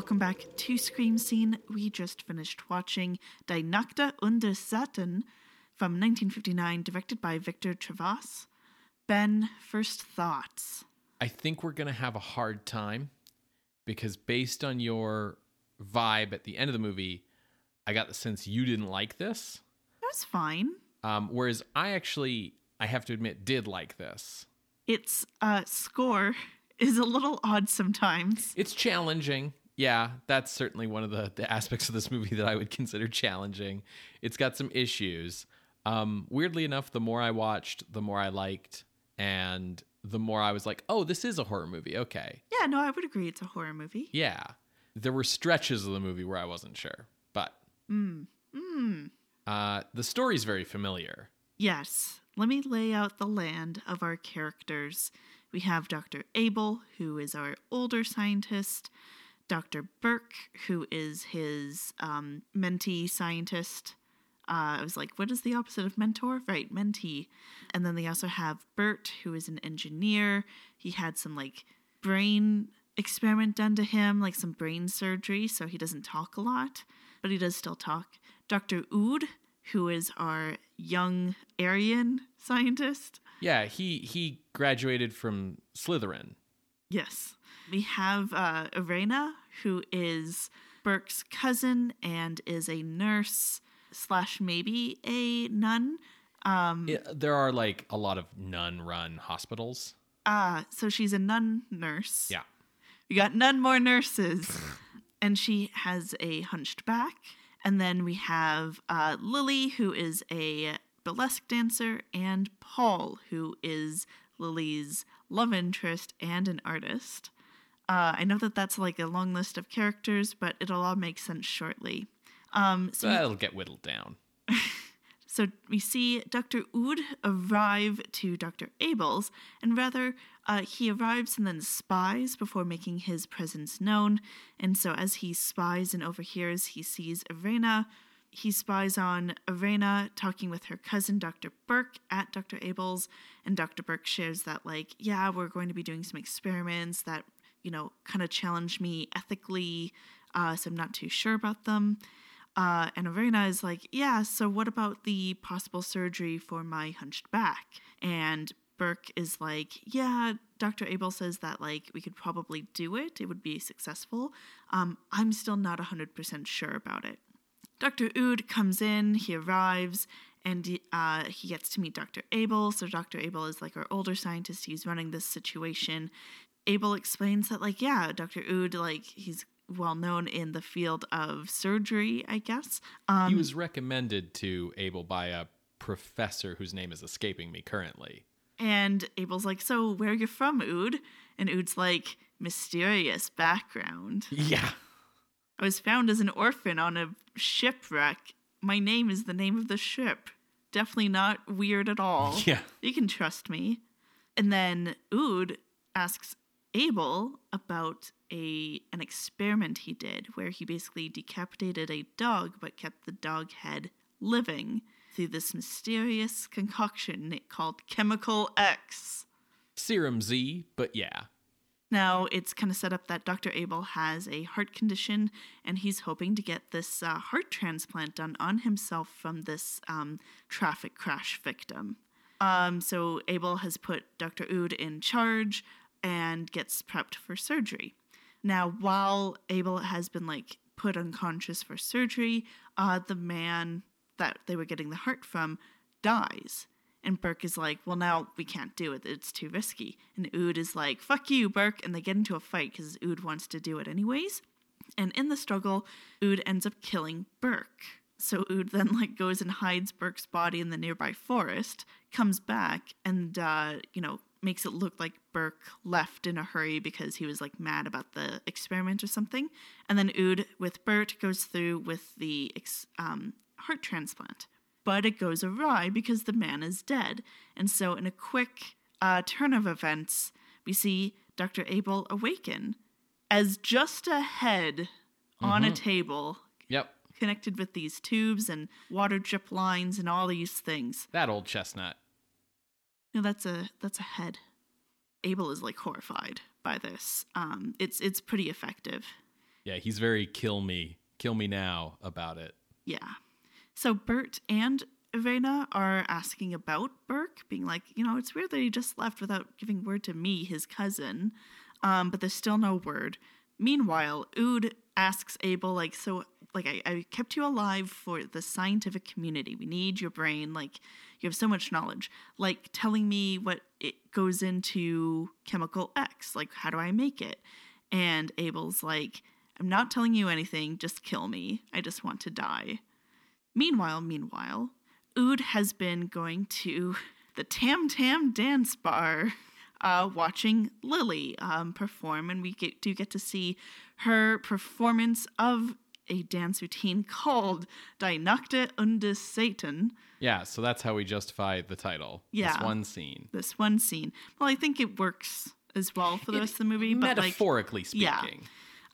Welcome back to Scream Scene. We just finished watching Die Nackte und der Satan from 1959, directed by Victor Trivas. Ben, first thoughts. I think we're going to have a hard time because based on your vibe at the end of the movie, I got the sense you didn't like this. That was fine. Um, whereas I actually, I have to admit, did like this. Its uh, score is a little odd sometimes. It's challenging. Yeah, that's certainly one of the, the aspects of this movie that I would [LAUGHS] consider challenging. It's got some issues. Um, weirdly enough, the more I watched, the more I liked, and the more I was like, oh, this is a horror movie. Okay. Yeah, no, I would agree it's a horror movie. Yeah. There were stretches of the movie where I wasn't sure, but Mm. Mm. uh, the story's very familiar. Yes. Let me lay out the land of our characters. We have Dr. Abel, who is our older scientist, Dr. Burke, who is his um, mentee scientist. Uh, I was like, what is the opposite of mentor? Right, mentee. And then they also have Bert, who is an engineer. He had some like brain experiment done to him, like some brain surgery, so he doesn't talk a lot, but he does still talk. Dr. Ood, who is our young Aryan scientist. Yeah, he he graduated from Slytherin. Yes. We have uh, Irena, who is Burke's cousin and is a nurse slash maybe a nun. Um, Yeah, there are like a lot of nun-run hospitals. uh, so she's a nun nurse. Yeah. We got none more nurses. [LAUGHS] and she has a hunched back. And then we have uh, Lily, who is a burlesque dancer, and Paul, who is Lily's love interest and an artist. Uh, I know that that's like a long list of characters, but it'll all make sense shortly. Um, so we That'll get whittled down. [LAUGHS] so we see Dr. Ood arrive to Dr. Abel's, and rather, uh, he arrives and then spies before making his presence known. And so, as he spies and overhears, he sees Irena. He spies on Irena talking with her cousin, Dr. Burke, at Dr. Abel's. And Dr. Burke shares that, like, yeah, we're going to be doing some experiments that, you know, kind of challenge me ethically. Uh, so I'm not too sure about them. Uh, and Irena is like, yeah, so what about the possible surgery for my hunched back? And Burke is like, yeah, Dr. Abel says that like we could probably do it. It would be successful. Um, I'm still not 100% sure about it. Dr. Ood comes in, he arrives, and uh, he gets to meet Dr. Abel. So Dr. Abel is like our older scientist. He's running this situation. Abel explains that, like, yeah, Dr. Ood, like, he's well known in the field of surgery, I guess. Um, he was recommended to Abel by a professor whose name is escaping me currently. and Abel's like, so where are you from, Ood? And Ood's like, mysterious background. Yeah. I was found as an orphan on a shipwreck. My name is the name of the ship. Definitely not weird at all. [LAUGHS] Yeah. You can trust me. And then Ood asks Abel about a an experiment he did where he basically decapitated a dog but kept the dog head living through this mysterious concoction called Chemical X. Serum Z, but yeah. Now, it's kind of set up that Dr. Abel has a heart condition and he's hoping to get this uh, heart transplant done on himself from this um, traffic crash victim. Um, so, Abel has put Dr. Ood in charge and gets prepped for surgery. Now, while Abel has been like put unconscious for surgery, uh, the man that they were getting the heart from dies. And Burke is like, well, now we can't do it. It's too risky. And Ood is like, fuck you, Burke. And they get into a fight because Ood wants to do it anyways. And in the struggle, Ood ends up killing Burke. So Ood then [LAUGHS] like goes and hides Burke's body in the nearby forest, comes back, and uh, you know makes it look like Burke left in a hurry because he was like mad about the experiment or something. And then Ood with Bert goes through with the ex- um, heart transplant but it goes awry because the man is dead. And so, in a quick uh, turn of events, we see Dr. Abel awaken as just a head on a table Yep. connected with these tubes and water drip lines and all these things. That old chestnut. No, that's a that's a head. Abel is like horrified by this. Um, it's it's pretty effective. Yeah, he's very kill me, kill me now about it. Yeah. So Bert and Irena are asking about Burke, being like, you know, it's weird that he just left without giving word to me, his cousin. Um, but there's still no word. Meanwhile, Ood asks Abel, like, so, like, I, I kept you alive for the scientific community. We need your brain. Like, you have so much knowledge. Like, telling me what it goes into chemical X. Like, how do I make it? And Abel's like, I'm not telling you anything, just kill me. I just want to die. Meanwhile, meanwhile, Ood has been going to [LAUGHS] the Tam Tam Dance Bar, uh, watching Lily um, perform, and we get, do get to see her performance of a dance routine [LAUGHS] called Die Nackte und der Satan. Yeah, so that's how we justify the title. Yeah. This one scene. This one scene. Well, I think it works as well for the rest of the movie, but like, Metaphorically yeah. speaking.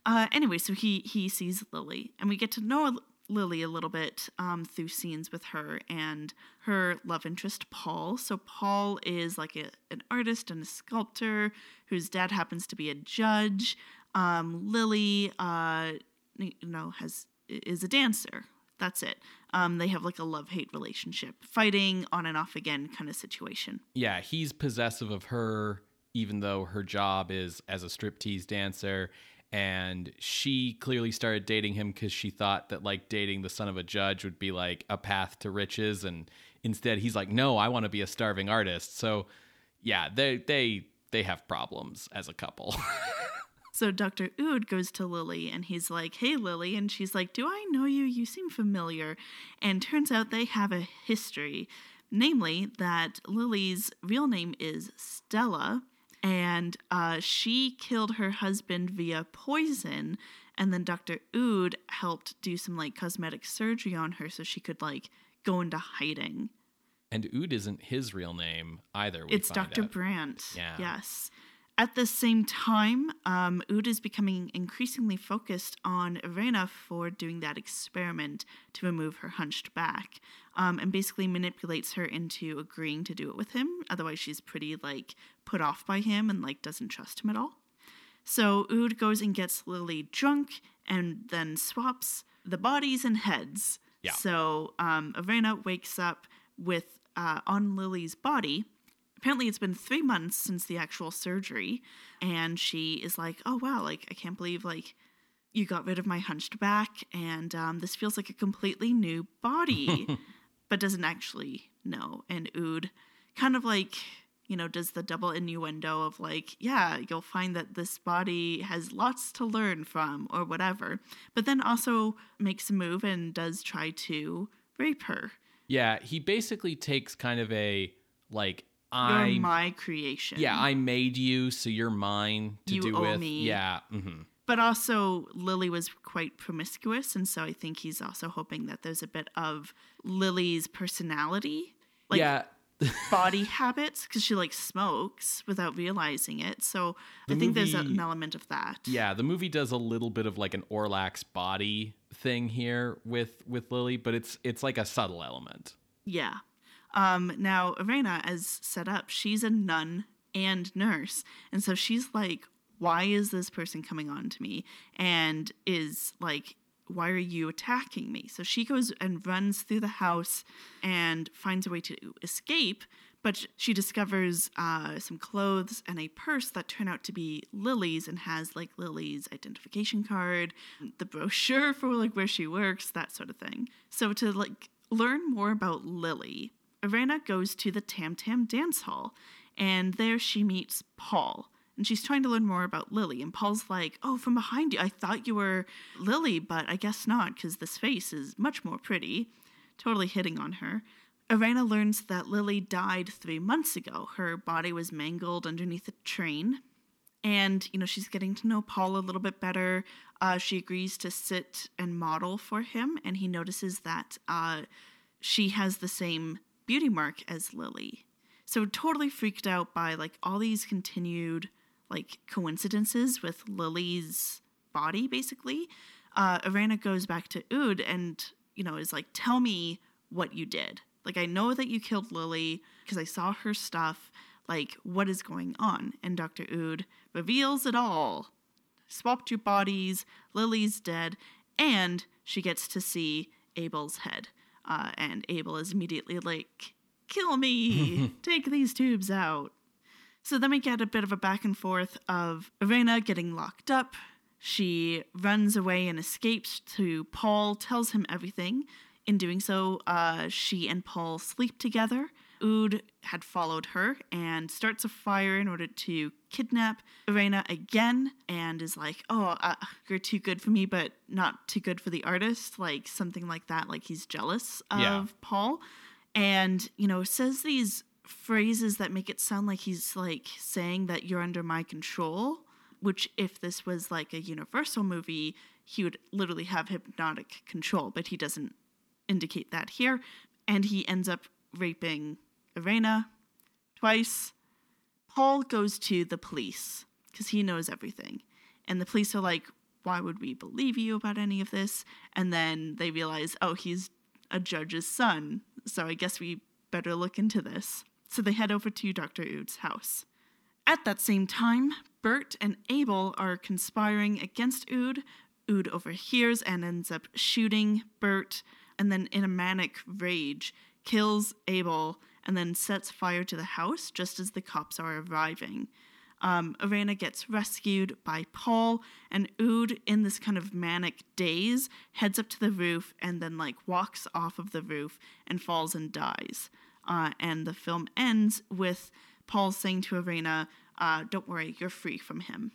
Uh, anyway, so he he sees Lily, and we get to know Lily a little bit um, through scenes with her and her love interest Paul. So Paul is like a, an artist and a sculptor whose dad happens to be a judge. Um, Lily, uh, you know, has is a dancer. That's it. Um, they have like a love hate relationship, fighting on and off again kind of situation. Yeah, he's possessive of her, even though her job is as a striptease dancer. And she clearly started dating him because she thought that like dating the son of a judge would be like a path to riches. And instead, he's like, no, I want to be a starving artist. So, yeah, they they they have problems as a couple. [LAUGHS] So Dr. Ood goes to Lily and he's like, Hey, Lily. And she's like, Do I know you? You seem familiar. And turns out they have a history, namely that Lily's real name is Stella. And uh, she killed her husband via poison. And then Dr. Ood helped do some like cosmetic surgery on her so she could like go into hiding. and Ood isn't his real name either. It's Dr. out. Brandt. Yeah. Yes. At the same time, um, Ood is becoming increasingly focused on Irena for doing that experiment to remove her hunched back, um, and basically manipulates her into agreeing to do it with him. Otherwise, she's pretty like put off by him and like doesn't trust him at all. So Ood goes and gets Lily drunk and then swaps the bodies and heads. Yeah. So um, Irena wakes up with uh, on Lily's body. Apparently, it's been three months since the actual surgery, and she is like, "Oh wow! Like I can't believe like you got rid of my hunched back, and um, this feels like a completely new body." [LAUGHS] but doesn't actually know. And Ood kind of like, you know, does the double innuendo of like, yeah, you'll find that this body has lots to learn from or whatever. But then also makes a move and does try to rape her. Yeah, he basically takes kind of a like You're my creation. yeah I made you, so you're mine to You do owe with. me. Yeah, hmm But also, Lily was quite promiscuous, and so I think he's also hoping that there's a bit of Lily's personality, like yeah. [LAUGHS] body habits, because she like smokes without realizing it. So I The think there's an element of that. Yeah, the movie does a little bit of like an Orlac body thing here with with Lily, but it's it's like a subtle element. Yeah. Um, now, Irena, as set up, she's a nun and nurse. And so she's like, why is this person coming on to me? And is like, why are you attacking me? So she goes and runs through the house and finds a way to escape. But she discovers uh, some clothes and a purse that turn out to be Lily's and has like Lily's identification card, the brochure [LAUGHS] for like where she works, that sort of thing. So to like learn more about Lily, Irena goes to the Tam Tam Dance Hall, and there she meets Paul. And she's trying to learn more about Lily. And Paul's like, Oh, from behind you, I thought you were Lily, but I guess not, because this face is much more pretty. Totally hitting on her. Irena learns that Lily died three months ago. Her body was mangled underneath a train. And, you know, she's getting to know Paul a little bit better. Uh, she agrees to sit and model for him, and he notices that uh, she has the same beauty mark as Lily. So totally freaked out by like all these continued like coincidences with Lily's body, basically. Uh, Irena goes back to Ood and you know is like, "Tell me what you did. Like I know that you killed Lily because I saw her stuff. Like what is going on?" And Doctor Ood reveals it all. Swapped your bodies. Lily's dead, and she gets to see Abel's head. Uh, and Abel is immediately like, kill me, [LAUGHS] take these tubes out. So then we get a bit of a back and forth of Irena getting locked up. She runs away and escapes to Paul, tells him everything. In doing so, uh, she and Paul sleep together. Ood had followed her and starts a fire in order to kidnap Irena again and is like, oh, uh, you're too good for me, but not too good for the artist. Like something like that. Like he's jealous of Yeah. Paul. And, you know, says these phrases that make it sound like he's like saying that you're under my control, which if this was like a Universal movie, he would literally have hypnotic control, but he doesn't indicate that here. And he ends up raping Irena twice. Paul goes to the police because he knows everything. And the police are like, why would we believe you about any of this? And then they realize, oh, he's a judge's son. So I guess we better look into this. So they head over to Dr. Ood's house. At that same time, Bert and Abel are conspiring against Ood. Ood overhears and ends up shooting Bert, and then in a manic rage, kills Abel and then sets fire to the house just as the cops are arriving. Um, gets rescued by Paul, and Ood, in this kind of manic daze, heads up to the roof and then like walks off of the roof and falls and dies. Uh, and the film ends with Paul saying to Irena, uh, "Don't worry, you're free from him."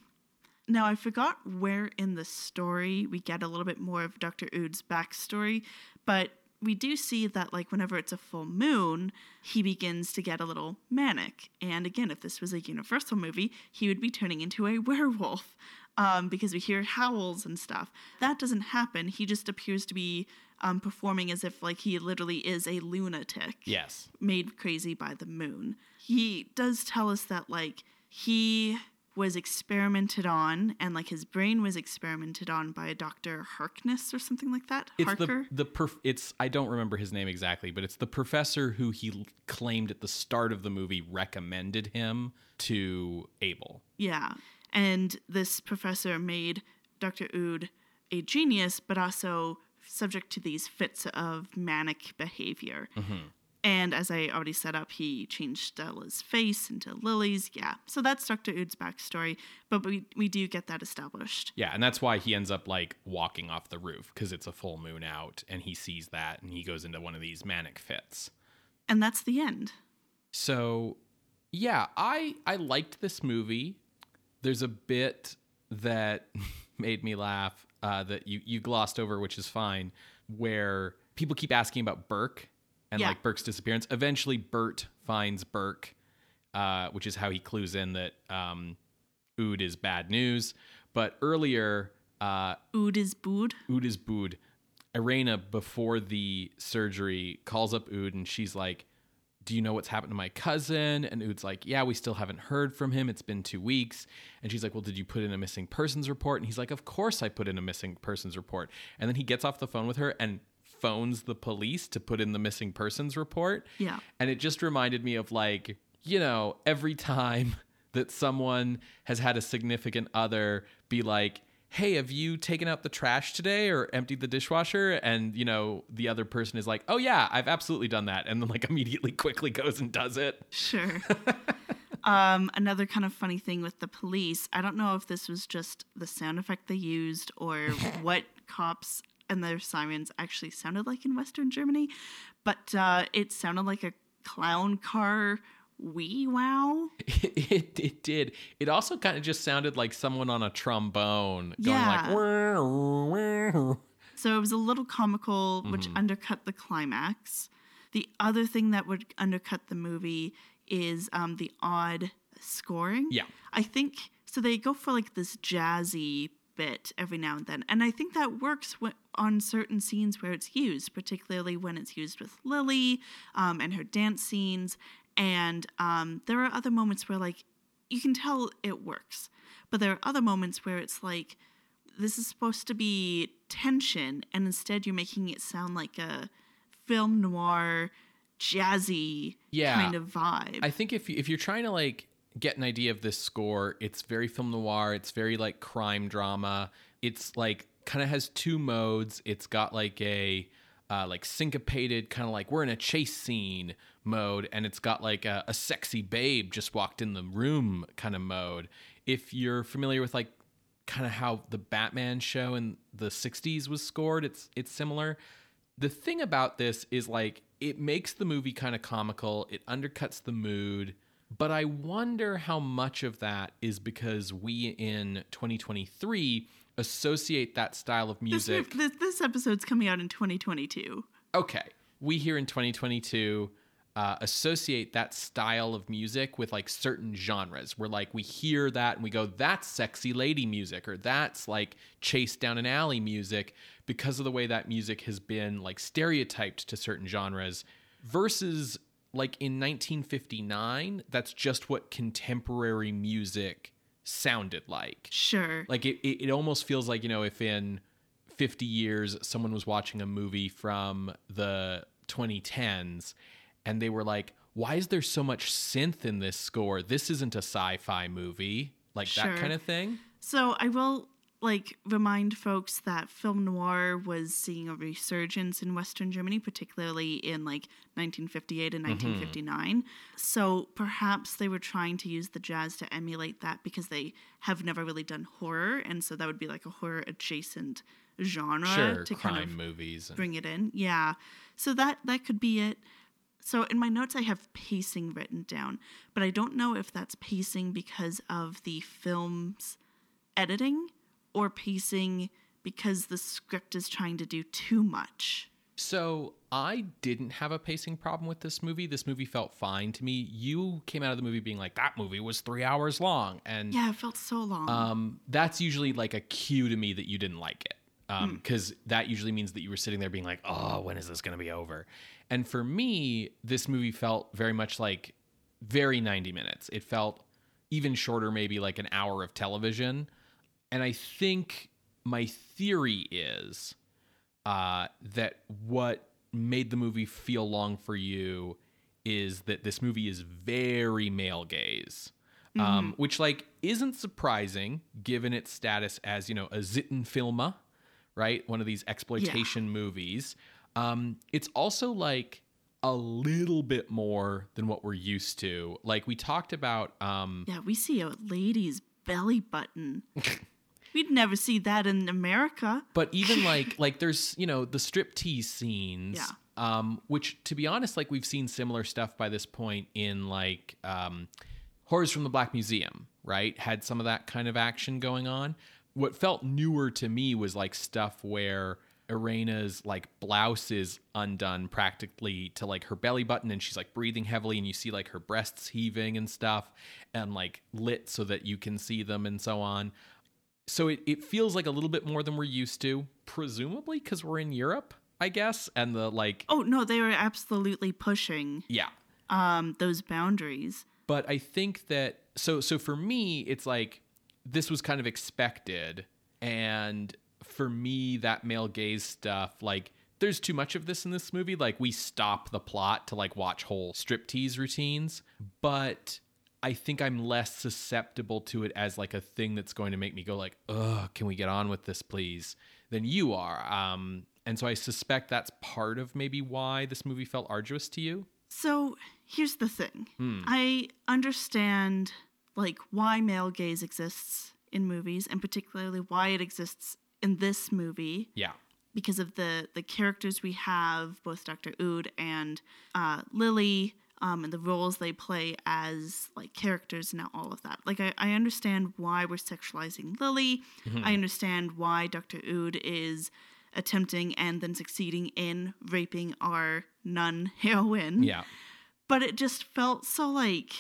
Now, I forgot where in the story we get a little bit more of Dr. Ood's backstory, but we do see that, like, whenever it's a full moon, he begins to get a little manic. And again, if this was a Universal movie, he would be turning into a werewolf um, because we hear howls and stuff. That doesn't happen. He just appears to be um, performing as if, like, he literally is a lunatic Yes. made crazy by the moon. He does tell us that like he was experimented on and like his brain was experimented on by a Dr. Harkness or something like that. It's Harker. the the perf- it's I don't remember his name exactly, but it's the professor who he claimed at the start of the movie recommended him to Abel. Yeah. And this professor made Dr. Ood a genius, but also subject to these fits of manic behavior. Mm-hmm. And as I already set up, he changed Stella's face into Lily's. Yeah. So that's Dr. Ood's backstory, but we, we do get that established. Yeah, and that's why he ends up like walking off the roof because it's a full moon out, and he sees that, and he goes into one of these manic fits. And that's the end. So, yeah, I I liked this movie. There's a bit that [LAUGHS] made me laugh uh, that you you glossed over, which is fine, where people keep asking about Burke and Yeah. like Burke's disappearance. Eventually, Bert finds Burke, uh, which is how he clues in that um, Ood is bad news. But earlier, uh, Ood is booed. Ood is booed. Irena, before the surgery, calls up Ood and she's like, Do you know what's happened to my cousin? And Ood's like, Yeah, we still haven't heard from him. It's been two weeks. And she's like, Well, did you put in a missing persons report? And he's like, Of course I put in a missing persons report. And then he gets off the phone with her and phones the police to put in the missing persons report. Yeah. And it just reminded me of like, you know, every time [LAUGHS] that someone has had a significant other be like, hey, have you taken out the trash today or emptied the dishwasher? And, you know, the other person is like, oh, yeah, I've absolutely done that. And then, like, [LAUGHS] immediately quickly goes and does it. Sure. [LAUGHS] um, another kind of funny thing with the police, I don't know if this was just the sound effect they used or what cops and their sirens actually sounded like in Western Germany, but uh, it sounded like a clown car wee wow. [LAUGHS] It, it did. It also kind of just sounded like someone on a trombone going Yeah. like, "Wow, wow." So it was a little comical, which Mm-hmm. undercut the climax. The other thing that would undercut the movie is um, the odd scoring. Yeah. I think so. They go for like this jazzy bit every now and then, and I think that works wh- on certain scenes where it's used, particularly when it's used with Lily um, and her dance scenes. And um, there are other moments where like you can tell it works, but there are other moments where it's like this is supposed to be tension, and instead you're making it sound like a film noir, jazzy Yeah. kind of vibe. I think if if you're trying to like get an idea of this score, it's very film noir. It's very like crime drama. It's like kind of has two modes. It's got like a uh, like syncopated kind of like we're in a chase scene mode, and it's got like a, a sexy babe just walked in the room kind of mode. If you're familiar with like kind of how the Batman show in the 60s was scored, it's it's similar the thing about this is like it makes the movie kind of comical, it undercuts the mood, but I wonder how much of that is because we in 2023 associate that style of music. this, this episode's coming out in 2022. okay, we here in 2022 uh, associate that style of music with like certain genres We're like we hear that and we go, that's sexy lady music or that's like chase down an alley music because of the way that music has been like stereotyped to certain genres versus like in 1959, that's just what contemporary music sounded like Sure. like it, it, it almost feels like you know if in 50 years someone was watching a movie from the 2010s and they were like why is there so much synth in this score this isn't a sci-fi movie like Sure. that kind of thing So I will like remind folks that film noir was seeing a resurgence in Western Germany, particularly in like 1958 and mm-hmm. 1959. So perhaps they were trying to use the jazz to emulate that because they have never really done horror, and so that would be like a horror adjacent genre sure to crime kind of movies and, bring it in. Yeah. So that that could be it. So in my notes I have pacing written down, but I don't know if that's pacing because of the film's editing or pacing because the script is trying to do too much. so i didn't have a pacing problem with this movie this movie felt fine to me you came out of the movie being like that movie was three hours long and Yeah, it felt so long. um, that's usually like a cue to me that you didn't like it. Because that usually means that you were sitting there being like, oh, when is this going to be over? And for me, this movie felt very much like very 90 minutes. It felt even shorter, maybe like an hour of television. And I think my theory is uh, that what made the movie feel long for you is that this movie is very male gaze, um, which like isn't surprising given its status as you know a Sittenfilme, right? One of these exploitation movies. Um, it's also like a little bit more than what we're used to. Like we talked about. Um, yeah, we see a lady's belly button. [LAUGHS] We'd never see that in America. but even [LAUGHS] like like there's you know the striptease scenes Yeah. um which to be honest like we've seen similar stuff by this point in like um horrors from the black museum right had some of that kind of action going on what felt newer to me was like stuff where Irena's like blouse is undone practically to like her belly button and she's like breathing heavily and you see like her breasts heaving and stuff and like lit so that you can see them and so on so it, it feels like a little bit more than we're used to presumably because we're in europe i guess and the like Oh no, they were absolutely pushing yeah. um those boundaries. but i think that so so for me it's like this was kind of expected and for me that male gaze stuff like there's too much of this in this movie. Like we stop the plot to like watch whole striptease routines. But i think i'm less susceptible to it as like a thing that's going to make me go like ugh can we get on with this please than you are um and so i suspect that's part of maybe why this movie felt arduous to you So here's the thing. Hmm. I understand like why male gaze exists in movies and particularly why it exists in this movie yeah because of the the characters we have, both Dr. Ood and uh, Lily, um, and the roles they play as like characters and all of that. Like I, I understand why we're sexualizing Lily. I understand why Dr. Ood is attempting and then succeeding in raping our nun [LAUGHS] heroine. yeah But it just felt so like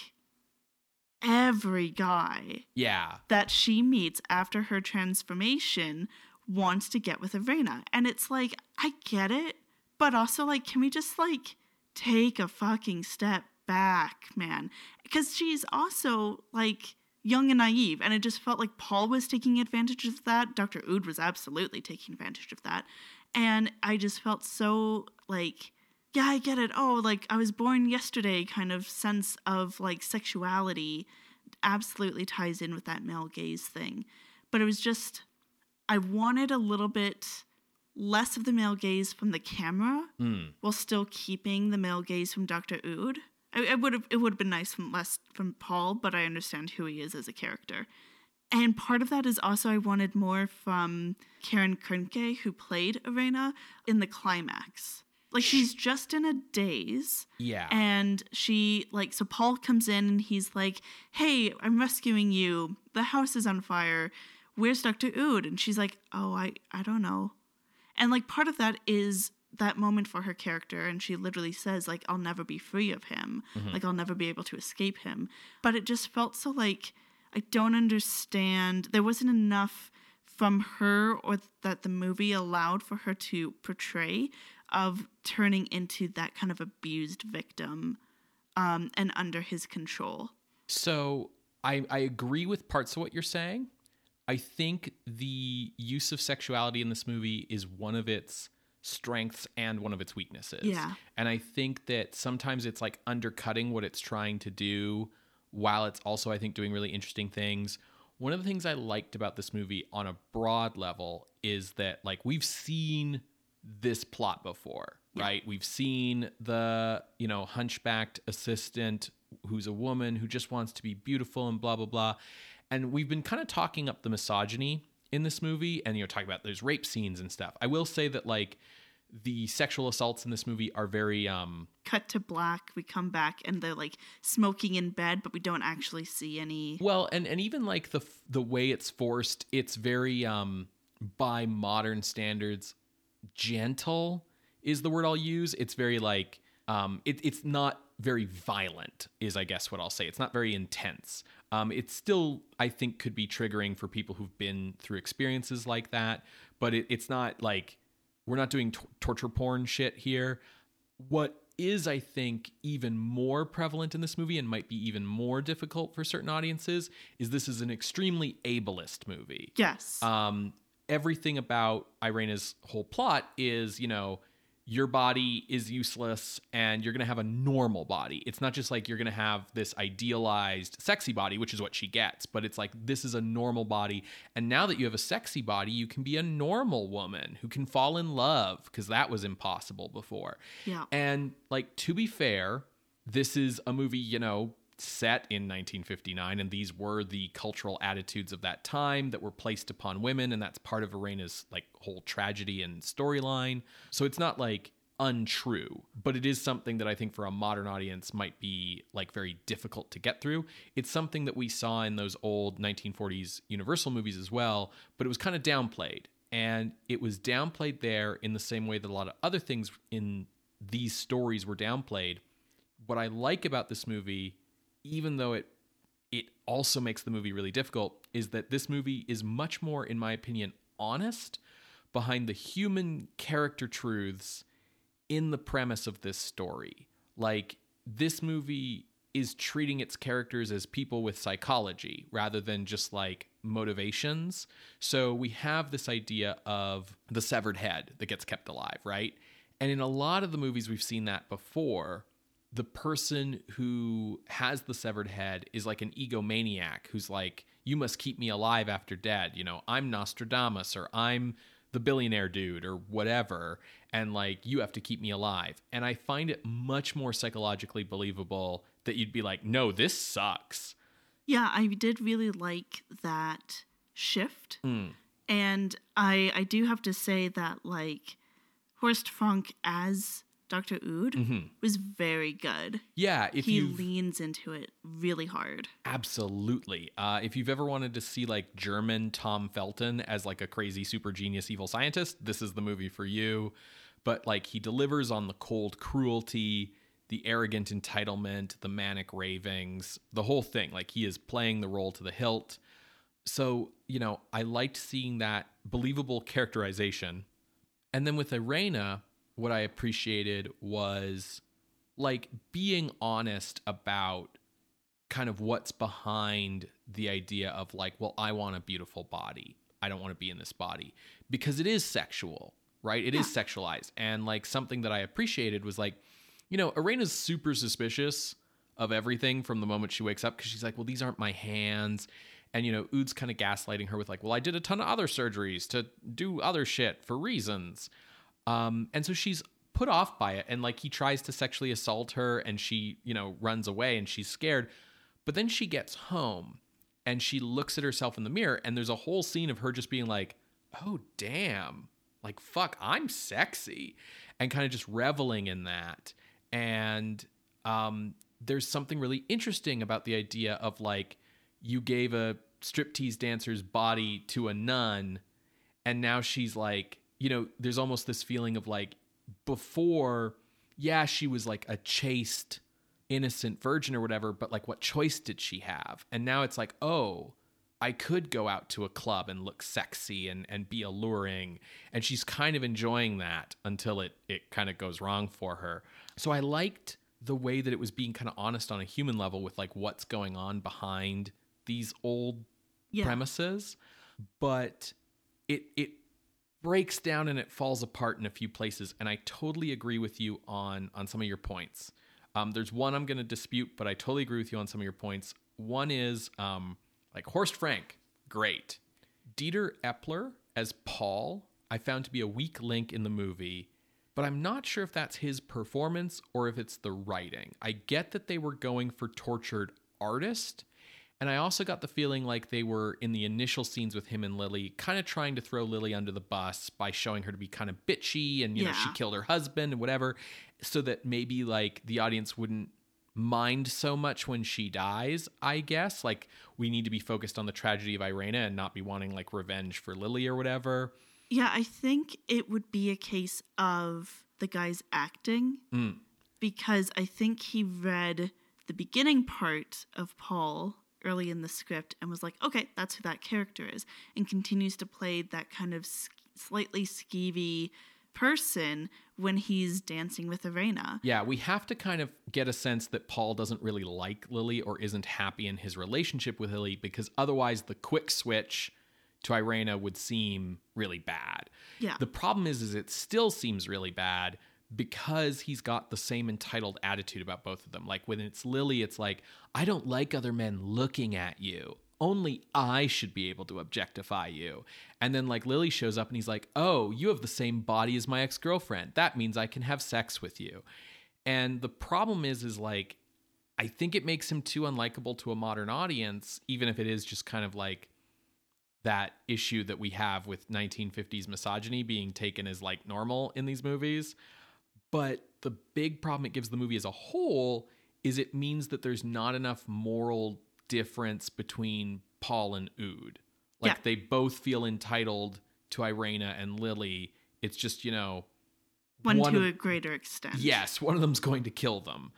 every guy yeah that she meets after her transformation wants to get with Irena. And it's like, I get it, but also like, can we just like take a fucking step back, man? Because she's also like young and naive, and it just felt like Paul was taking advantage of that. Dr. Ood was absolutely taking advantage of that. And I just felt so like yeah, I get it. Oh, like I was born yesterday kind of sense of like sexuality absolutely ties in with that male gaze thing. But it was just, I wanted a little bit less of the male gaze from the camera Mm. while still keeping the male gaze from Dr. Ood. I, would have, it would have been nice from less from Paul, but I understand who he is as a character. And part of that is also I wanted more from Karin Kernke, who played Irena, in the climax. Like she's just in a daze. Yeah. And she like so Paul comes in and he's like, "Hey, I'm rescuing you. The house is on fire. Where's Dr. Ood?" And she's like, "Oh, I I don't know." And like part of that is that moment for her character and she literally says like I'll never be free of him. Like I'll never be able to escape him. But it just felt so like I don't understand. There wasn't enough from her or that the movie allowed for her to portray of turning into that kind of abused victim um, and under his control. So I, I agree with parts of what you're saying. I think the use of sexuality in this movie is one of its strengths and one of its weaknesses. Yeah. And I think that sometimes it's like undercutting what it's trying to do while it's also, I think, doing really interesting things. One of the things I liked about this movie on a broad level is that, like, we've seen this plot before, right? We've seen the, you know, hunchbacked assistant who's a woman who just wants to be beautiful and blah, blah, blah. And we've been kind of talking up the misogyny in this movie and, you know, talking about those rape scenes and stuff. I will say that, like, the sexual assaults in this movie are very, um, Cut to black, we come back and they're like smoking in bed, but we don't actually see any. Well, and and even like the the way it's forced, it's very um by modern standards gentle is the word I'll use. It's very like um it, it's not very violent is I guess what I'll say. It's not very intense. Um it still I think could be triggering for people who've been through experiences like that, but it, it's not like we're not doing t- torture porn shit here. What is, I think, even more prevalent in this movie and might be even more difficult for certain audiences is this is an extremely ableist movie. Yes. Um, everything about Irena's whole plot is, you know, your body is useless and you're going to have a normal body. It's not just like you're going to have this idealized sexy body, which is what she gets, but it's like this is a normal body. And now that you have a sexy body, you can be a normal woman who can fall in love because that was impossible before. Yeah. And like to be fair, this is a movie, you know, set in 1959 and these were the cultural attitudes of that time that were placed upon women and that's part of Irena's like whole tragedy and storyline. So it's not like untrue, but it is something that I think for a modern audience might be like very difficult to get through. It's something that we saw in those old 1940s Universal movies as well, but it was kind of downplayed. And it was downplayed there in the same way that a lot of other things in these stories were downplayed. What I like about this movie even though it it also makes the movie really difficult is that this movie is much more in my opinion honest behind the human character truths in the premise of this story. Like this movie is treating its characters as people with psychology rather than just like motivations. So we have this idea of the severed head that gets kept alive right? And in a lot of the movies we've seen that before the person who has the severed head is like an egomaniac who's like, you must keep me alive after dead. You know, I'm Nostradamus or I'm the billionaire dude or whatever. And like, you have to keep me alive. And I find it much more psychologically believable that you'd be like, no, this sucks. Yeah, I did really like that shift. Mm. And I I do have to say that like Horst Frank as Dr. Ood Mm-hmm. was very good. Yeah, if he leans into it really hard. Absolutely. Uh, if you've ever wanted to see like German Tom Felton as like a crazy super genius evil scientist, this is the movie for you. But like he delivers on the cold cruelty, the arrogant entitlement, the manic ravings, the whole thing. Like he is playing the role to the hilt. So, you know, I liked seeing that believable characterization. And then with Irena, what I appreciated was like being honest about kind of what's behind the idea of like, well, I want a beautiful body. I don't want to be in this body because it is sexual, right? It is sexualized. And like something that I appreciated was like, you know, Irena's super suspicious of everything from the moment she wakes up because she's like, well, these aren't my hands. And, you know, Ood's kind of gaslighting her with like, well, I did a ton of other surgeries to do other shit for reasons. Um, and so she's put off by it. And like he tries to sexually assault her and she, you know, runs away and she's scared. But then she gets home and she looks at herself in the mirror and there's a whole scene of her just being like, "Oh damn. Like fuck, I'm sexy." And kind of just reveling in that. And um there's something really interesting about the idea of like you gave a striptease dancer's body to a nun and now she's like, you know, there's almost this feeling of like before yeah, she was like a chaste innocent virgin or whatever, but like what choice did she have? And now it's like, oh, I could go out to a club and look sexy and, and be alluring. And she's kind of enjoying that until it, it kind of goes wrong for her. So I liked the way that it was being kind of honest on a human level with like what's going on behind these old Yeah. premises. But it it breaks down and it falls apart in a few places. And I totally agree with you on on some of your points. Um, there's one I'm going to dispute, but I totally agree with you on some of your points. One is um, like Horst Frank, great. Dieter Eppler as Paul, I found to be a weak link in the movie, but I'm not sure if that's his performance or if it's the writing. I get that they were going for tortured artist, and I also got the feeling like they were in the initial scenes with him and Lily, kind of trying to throw Lily under the bus by showing her to be kind of bitchy and, you know, she killed her husband and whatever, so that maybe like the audience wouldn't mind so much when she dies, I guess. Like we need to be focused on the tragedy of Irena and not be wanting like revenge for Lily or whatever. Yeah, I think it would be a case of the guy's acting Mm. because I think he read the beginning part of Paul early in the script and was like, okay, that's who that character is, and continues to play that kind of slightly skeevy person when he's dancing with Irena. Yeah, we have to kind of get a sense that Paul doesn't really like Lily or isn't happy in his relationship with Lily because otherwise the quick switch to Irena would seem really bad. Yeah. The problem is is it still seems really bad because he's got the same entitled attitude about both of them. Like when it's Lily, it's like, I don't like other men looking at you. Only I should be able to objectify you. And then like Lily shows up and he's like, "Oh, you have the same body as my ex-girlfriend. That means I can have sex with you." And the problem is is like I think it makes him too unlikable to a modern audience even if it is just kind of like that issue that we have with 1950s misogyny being taken as like normal in these movies. But the big problem it gives the movie as a whole is it means that there's not enough moral difference between Paul and Ood. Like Yeah. they both feel entitled to Irena and Lily. It's just, you know, One, one to of- a greater extent. Yes, one of them's going to kill them.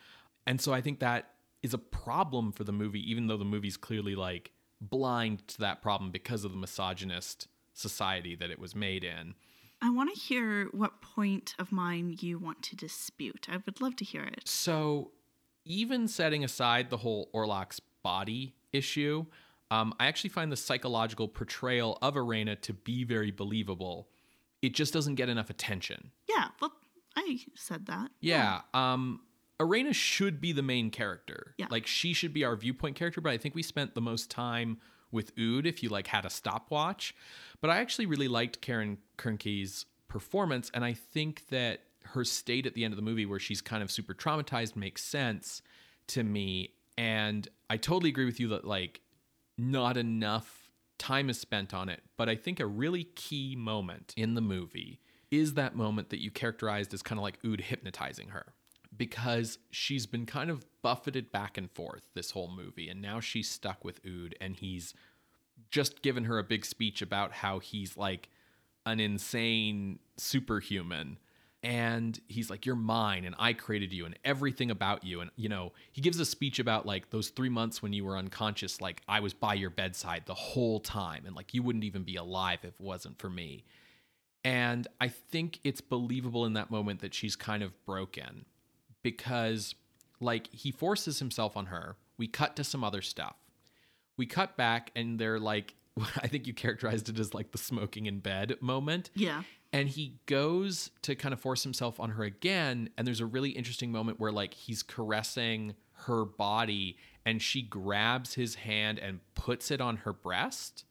And so I think that is a problem for the movie, even though the movie's clearly like blind to that problem because of the misogynist society that it was made in. I want to hear what point of mine you want to dispute. I would love to hear it. So, even setting aside the whole Orlac's body issue, um, I actually find the psychological portrayal of Irena to be very believable. It just doesn't get enough attention. Yeah, well, I said that. Yeah. Um Irena should be the main character. Yeah. Like she should be our viewpoint character, but I think we spent the most time with Ood if you like had a stopwatch. But I actually really liked Karin Kernke's performance and I think that her state at the end of the movie where she's kind of super traumatized makes sense to me. And I totally agree with you that like not enough time is spent on it, but I think a really key moment in the movie is that moment that you characterized as kind of like Ood hypnotizing her. Because she's been kind of buffeted back and forth this whole movie and now she's stuck with Ood and he's just given her a big speech about how he's like an insane superhuman. And he's like you're mine and i created you and everything about you. And you know he gives a speech about like those three months when you were unconscious like i was by your bedside the whole time and like you wouldn't even be alive if it wasn't for me. And i think it's believable in that moment that she's kind of broken because like he forces himself on her. We cut to some other stuff we cut back and they're like [LAUGHS] i think you characterized it as like the smoking in bed moment Yeah. and he goes to kind of force himself on her again and there's a really interesting moment where like he's caressing her body and she grabs his hand and puts it on her breast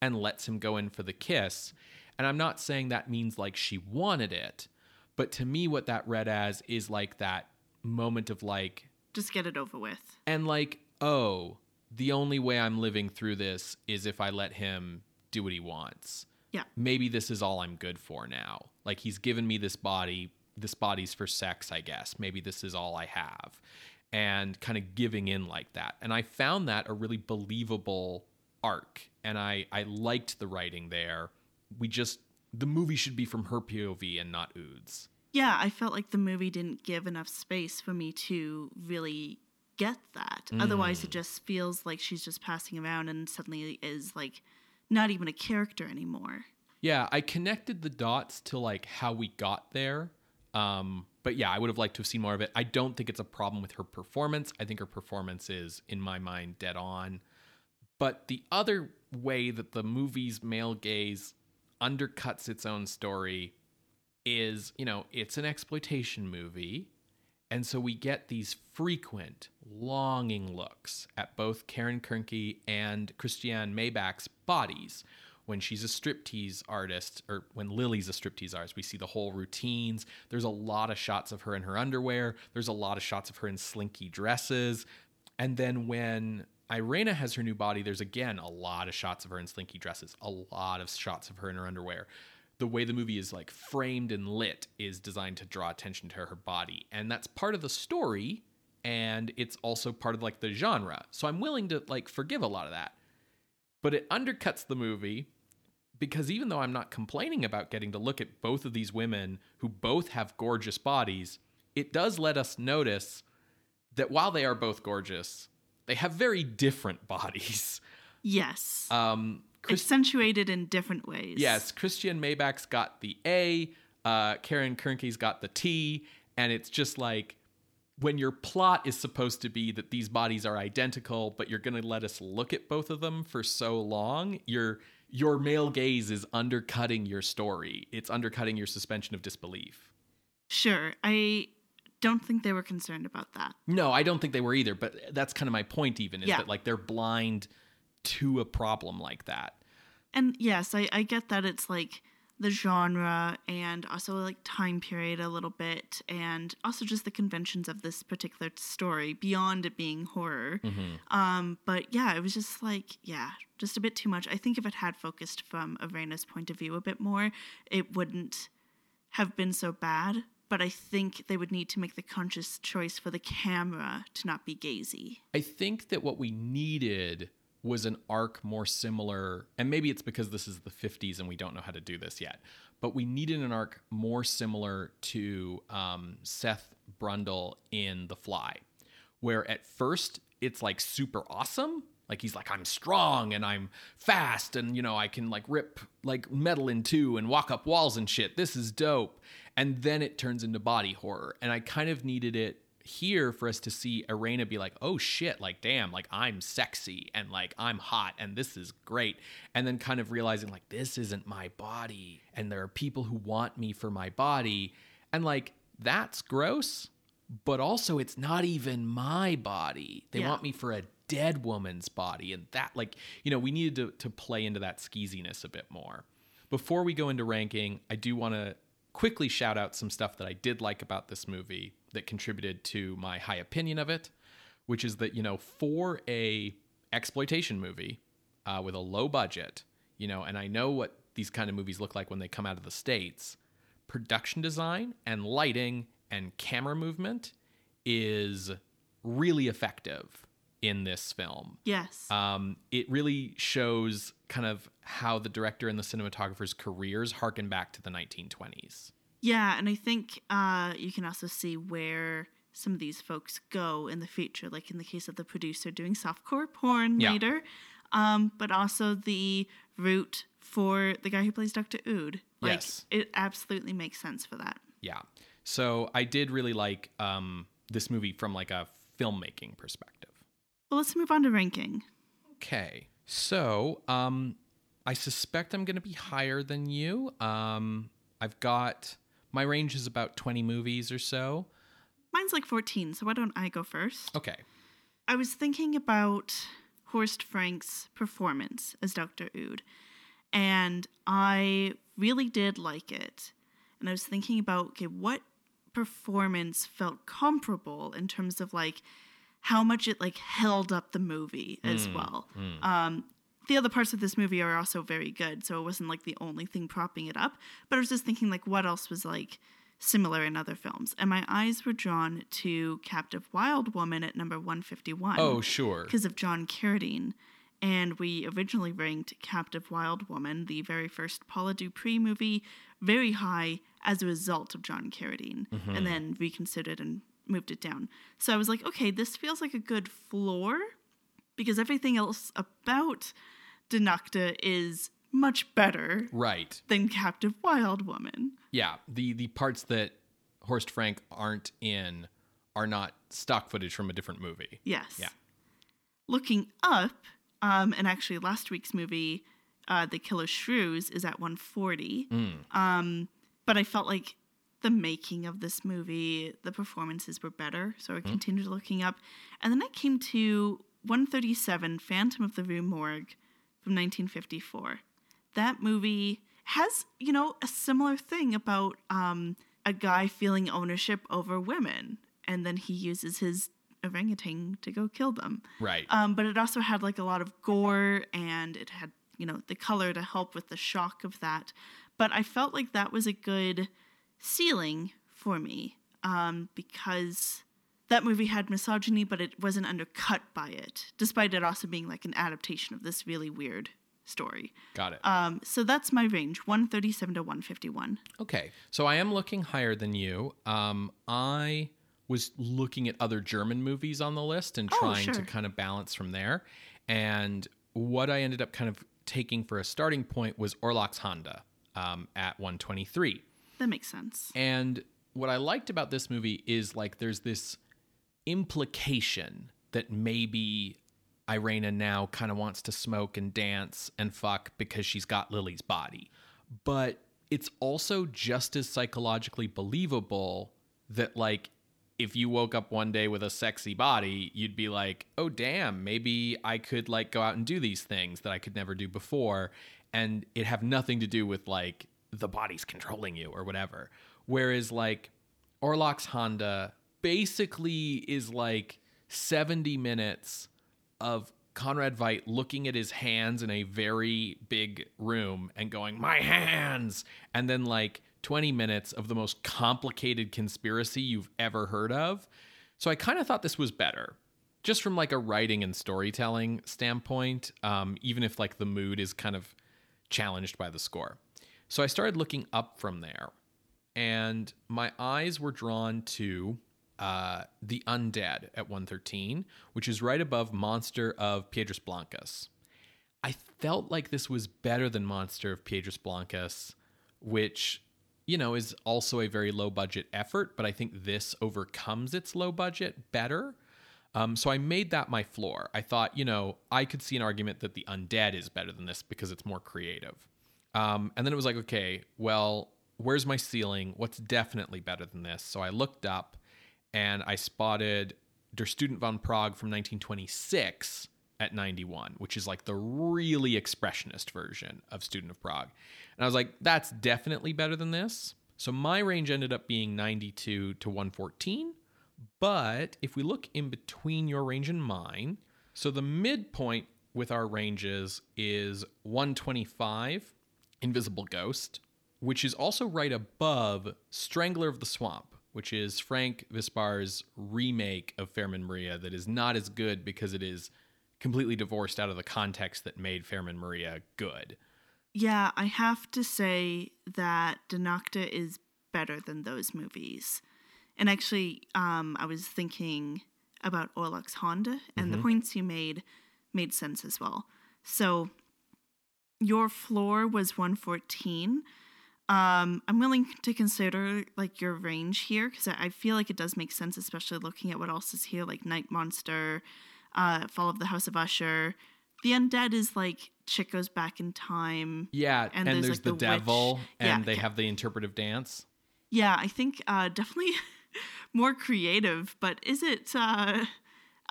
and lets him go in for the kiss and i'm not saying that means like she wanted it but to me what that read as is like that moment of like Just get it over with. and like oh the only way I'm living through this is if I let him do what he wants. Yeah. Maybe this is all I'm good for now. Like he's given me this body. This body's for sex, I guess. Maybe this is all I have. And kind of giving in like that. And I found that a really believable arc. And I, I liked the writing there. We just, the movie should be from her POV and not Ood's. Yeah, I felt like the movie didn't give enough space for me to really get that. Otherwise, it just feels like she's just passing around and suddenly is like not even a character anymore. Yeah, I connected the dots to like how we got there. Um, but yeah, I would have liked to have seen more of it. I don't think it's a problem with her performance. I think her performance is, in my mind, dead on. But the other way that the movie's male gaze undercuts its own story is, you know, it's an exploitation movie. And so we get these frequent, longing looks at both Karin Kernke and Christiane Maybach's bodies. When she's a striptease artist, or when Lily's a striptease artist, we see the whole routines. There's a lot of shots of her in her underwear. There's a lot of shots of her in slinky dresses. And then when Irena has her new body, there's again a lot of shots of her in slinky dresses, a lot of shots of her in her underwear the way the movie is like framed and lit is designed to draw attention to her body. And that's part of the story and it's also part of like the genre. So i'm willing to like forgive a lot of that. But it undercuts the movie because even though i'm not complaining about getting to look at both of these women who both have gorgeous bodies it does let us notice that while they are both gorgeous they have very different [LAUGHS] bodies. Yes. um Chris- Accentuated in different ways. Yes, Christiane Maybach's got the A, uh, Karin Kernke's got the T, and it's just like when your plot is supposed to be that these bodies are identical, but you're going to let us look at both of them for so long, your your male gaze is undercutting your story. It's undercutting your suspension of disbelief. Sure. I don't think they were concerned about that. No, I don't think they were either, but that's kind of my point even is Yeah. that like they're blind to a problem like that. And yes, I, I get that it's like the genre and also like time period a little bit and also just the conventions of this particular story beyond it being horror. Um, but yeah, it was just like, yeah, just a bit too much. I think if it had focused from Irena's point of view a bit more, it wouldn't have been so bad. But I think they would need to make the conscious choice for the camera to not be gazy. I think that what we needed was an arc more similar, and maybe it's because this is the 50s and we don't know how to do this yet, but we needed an arc more similar to um, Seth Brundle in The Fly, where at first it's like super awesome. Like he's like, I'm strong and I'm fast and, you know, I can like rip like metal in two and walk up walls and shit. This is dope. And then it turns into body horror. And I kind of needed it here for us to see Irena be like, oh shit, like damn, like I'm sexy and like I'm hot and this is great. And then kind of realizing like this isn't my body and there are people who want me for my body. And like that's gross, but also it's not even my body. They Yeah. want me for a dead woman's body. And that like, you know, we needed to, to play into that skeeziness a bit more. Before we go into ranking, I do want to quickly shout out some stuff that I did like about this movie that contributed to my high opinion of it, which is that you know for a exploitation movie uh, with a low budget, you know, and I know what these kind of movies look like when they come out of the states. Production design and lighting and camera movement is really effective in this film. Yes. Um, it really shows kind of how the director and the cinematographer's careers harken back to the 1920s. Yeah, and I think uh, you can also see where some of these folks go in the future, like in the case of the producer doing softcore porn Yeah. later, um, but also the route for the guy who plays Dr. Ood. Like, Yes. It absolutely makes sense for that. Yeah. So I did really like um, this movie from like a filmmaking perspective. Well, let's move on to ranking. Okay. So um, I suspect I'm going to be higher than you. Um, I've got my range is about 20 movies or so. Mine's like 14, so why don't I go first? Okay. I was thinking about Horst Frank's performance as Dr. Ood, and I really did like it. And I was thinking about, okay, what performance felt comparable in terms of like how much it like held up the movie as well. Um, the other parts of this movie are also very good, so it wasn't like the only thing propping it up. But I was just thinking like what else was like similar in other films, and my eyes were drawn to Captive Wild Woman at number 151. Oh, sure. because of John Carradine. And we originally ranked Captive Wild Woman, the very first Paula Dupree movie, very high as a result of John Carradine, mm-hmm. and then reconsidered and moved it down. So I was like, okay, this feels like a good floor because everything else about Die Nackte is much better Right. than Captive Wild Woman. Yeah. The the parts that Horst Frank aren't in are not stock footage from a different movie. Yes. Yeah. Looking up, um, and actually last week's movie, uh, The Killer Shrews, is at 140. Um, but I felt like the making of this movie, the performances were better. So I continued looking up. And then I came to 137, Phantom of the Rue Morgue from 1954. That movie has, you know, a similar thing about um, a guy feeling ownership over women. And then he uses his orangutan to go kill them. Right. Um, but it also had like a lot of gore and it had, you know, the color to help with the shock of that. But I felt like that was a good ceiling for me um, because that movie had misogyny, but it wasn't undercut by it, despite it also being like an adaptation of this really weird story. Got it. Um, so that's my range 137 to 151. Okay. So I am looking higher than you. Um, I was looking at other German movies on the list and Oh, trying to kind of balance from there. And what I ended up kind of taking for a starting point was Orlacs Hände um, at 123. That makes sense. And what I liked about this movie is like there's this implication that maybe Irena now kind of wants to smoke and dance and fuck because she's got Lily's body. But it's also just as psychologically believable that like if you woke up one day with a sexy body, you'd be like, "Oh damn, maybe I could like go out and do these things that I could never do before." And it have nothing to do with like the body's controlling you or whatever. Whereas like Orlacs Hände basically is like 70 minutes of Conrad Veidt looking at his hands in a very big room and going, My hands! And then like 20 minutes of the most complicated conspiracy you've ever heard of. So I kind of thought this was better. Just from like a writing and storytelling standpoint, um, even if like the mood is kind of challenged by the score. So I started looking up from there, and my eyes were drawn to uh, The Undead at 113, which is right above Monster of Piedras Blancas. I felt like this was better than Monster of Piedras Blancas, which, you know, is also a very low budget effort, but I think this overcomes its low budget better. Um, so I made that my floor. I thought, you know, I could see an argument that The Undead is better than this because it's more creative. Um, and then it was like, okay, well, where's my ceiling? What's definitely better than this? So I looked up and I spotted Der Student von Prague from 1926 at 91, which is like the really expressionist version of Student of Prague. And I was like, that's definitely better than this. So my range ended up being 92 to 114. But if we look in between your range and mine, so the midpoint with our ranges is 125, Invisible Ghost, which is also right above Strangler of the Swamp, which is Frank Vispar's remake of Fährmann Maria that is not as good because it is completely divorced out of the context that made Fährmann Maria good. Yeah, I have to say that Die Nackte is better than those movies. And actually, um, I was thinking about Orlacs Hände, and the points you made made sense as well. So your floor was 114. Um, I'm willing to consider like your range here because I I feel like it does make sense, especially looking at what else is here, like Night Monster, uh, Fall of the House of Usher. The Undead is like chick goes back in time. Yeah, and, And there's, there's, like, the, the devil, witch. and Yeah, they have the interpretive dance. Yeah, I think uh, definitely [LAUGHS] more creative, but is it uh,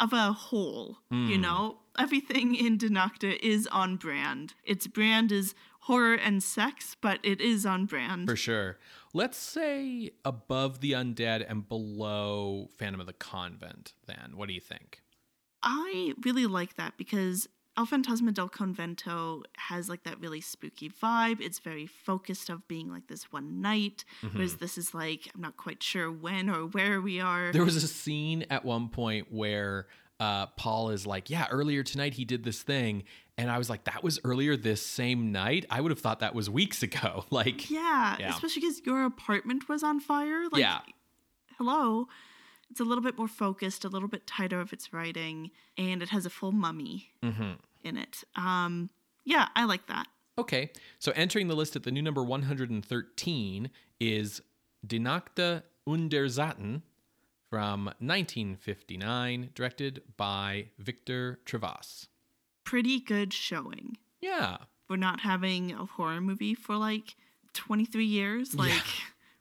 of a whole. You know, everything in Die Nackte is on brand. Its brand is horror and sex, but it is on brand. For sure. Let's say above the undead and below Phantom of the Convent, then. What do you think? I really like that because El Fantasma del Convento has like that really spooky vibe. It's very focused of being like this one night, mm-hmm. whereas this is like I'm not quite sure when or where we are. There was a scene at one point where uh, Paul is like, Yeah, earlier tonight he did this thing. And I was like, That was earlier this same night? I would have thought that was weeks [LAUGHS] ago. [LAUGHS] Like, yeah, Yeah. especially because your apartment was on fire. Like, Yeah. hello. It's a little bit more focused, a little bit tighter of its writing, and it has a full mummy mhm. in it. Um, yeah, I like that. Okay, so entering the list at the new number 113 is Die Nachte unter Satten from 1959, directed by Victor Trivas. Pretty good showing. Yeah, We're not having a horror movie for like 23 years. Like,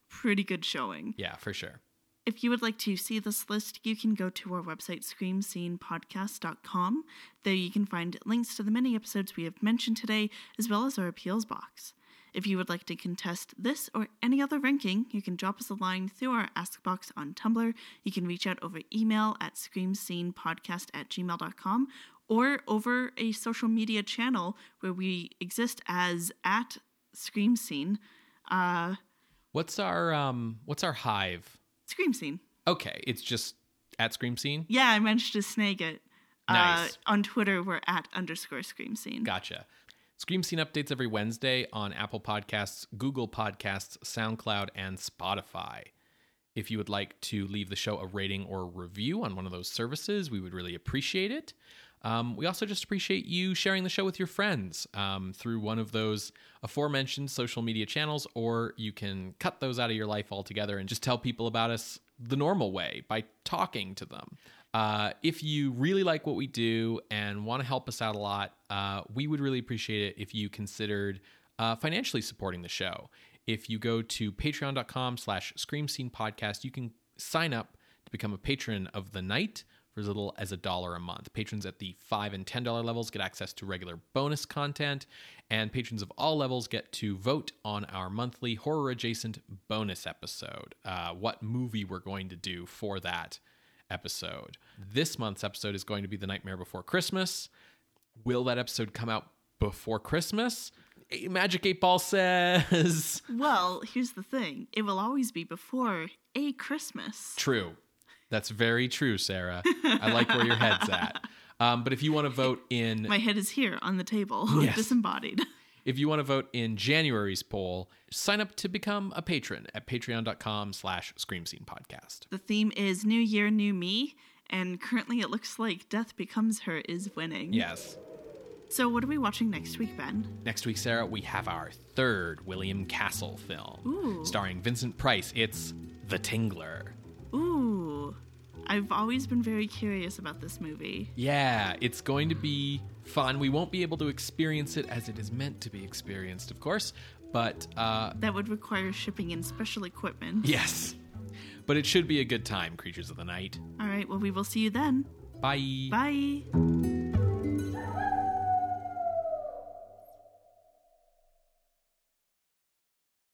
pretty good showing. yeah, for sure. If you would like to see this list, you can go to our website, screamscenepodcast.com. There you can find links to the many episodes we have mentioned today, as well as our appeals box. If you would like to contest this or any other ranking, you can drop us a line through our Ask box on Tumblr. You can reach out over email at screamscenepodcast at gmail.com or over a social media channel where we exist as at Scream Scene. Uh, What's our um what's our hive? Scream Scene. Okay, it's just at Scream Scene. Yeah, I managed to snag it. Nice. Uh, on Twitter, we're at underscore scream scene. Gotcha. Scream Scene updates every Wednesday on Apple Podcasts, Google Podcasts, SoundCloud, and Spotify. If you would like to leave the show a rating or review on one of those services, we would really appreciate it. Um, we also just appreciate you sharing the show with your friends um, through one of those aforementioned social media channels, or you can cut those out of your life altogether and just tell people about us the normal way by talking to them. Uh, if you really like what we do and want to help us out a lot, uh, we would really appreciate it if you considered uh, financially supporting the show. If you go to patreon.com slash scream scene podcast, you can sign up to become a patron of the night for as little as a dollar a month. Patrons at the $5 and $10 levels get access to regular bonus content, and patrons of all levels get to vote on our monthly horror adjacent bonus episode. Uh, what movie we're going to do for that episode. This month's episode is going to be The Nightmare Before Christmas. Will that episode come out before Christmas? Magic 8 Ball says. [LAUGHS] Well, here's the thing it will always be before a Christmas. True. That's very true, Sarah. I like where your head's at. [LAUGHS] Um, but if you want to vote in My head is here on the table, Yes. disembodied. If you want to vote in January's poll, sign up to become a patron at patreon.com slash scream scene podcast. The theme is New Year, New Me, and currently it looks like Death Becomes Her is winning. Yes. So, what are we watching next week, Ben? Next week, Sarah, we have our third William Castle film Ooh. starring Vincent Price. It's The Tingler. Ooh. I've always been very curious about this movie. Yeah, it's going to be fun. We won't be able to experience it as it is meant to be experienced, of course, but uh, That would require shipping in special equipment. [LAUGHS] yes. But it should be a good time, Creatures of the Night. All right, well, we will see you then. Bye. Bye.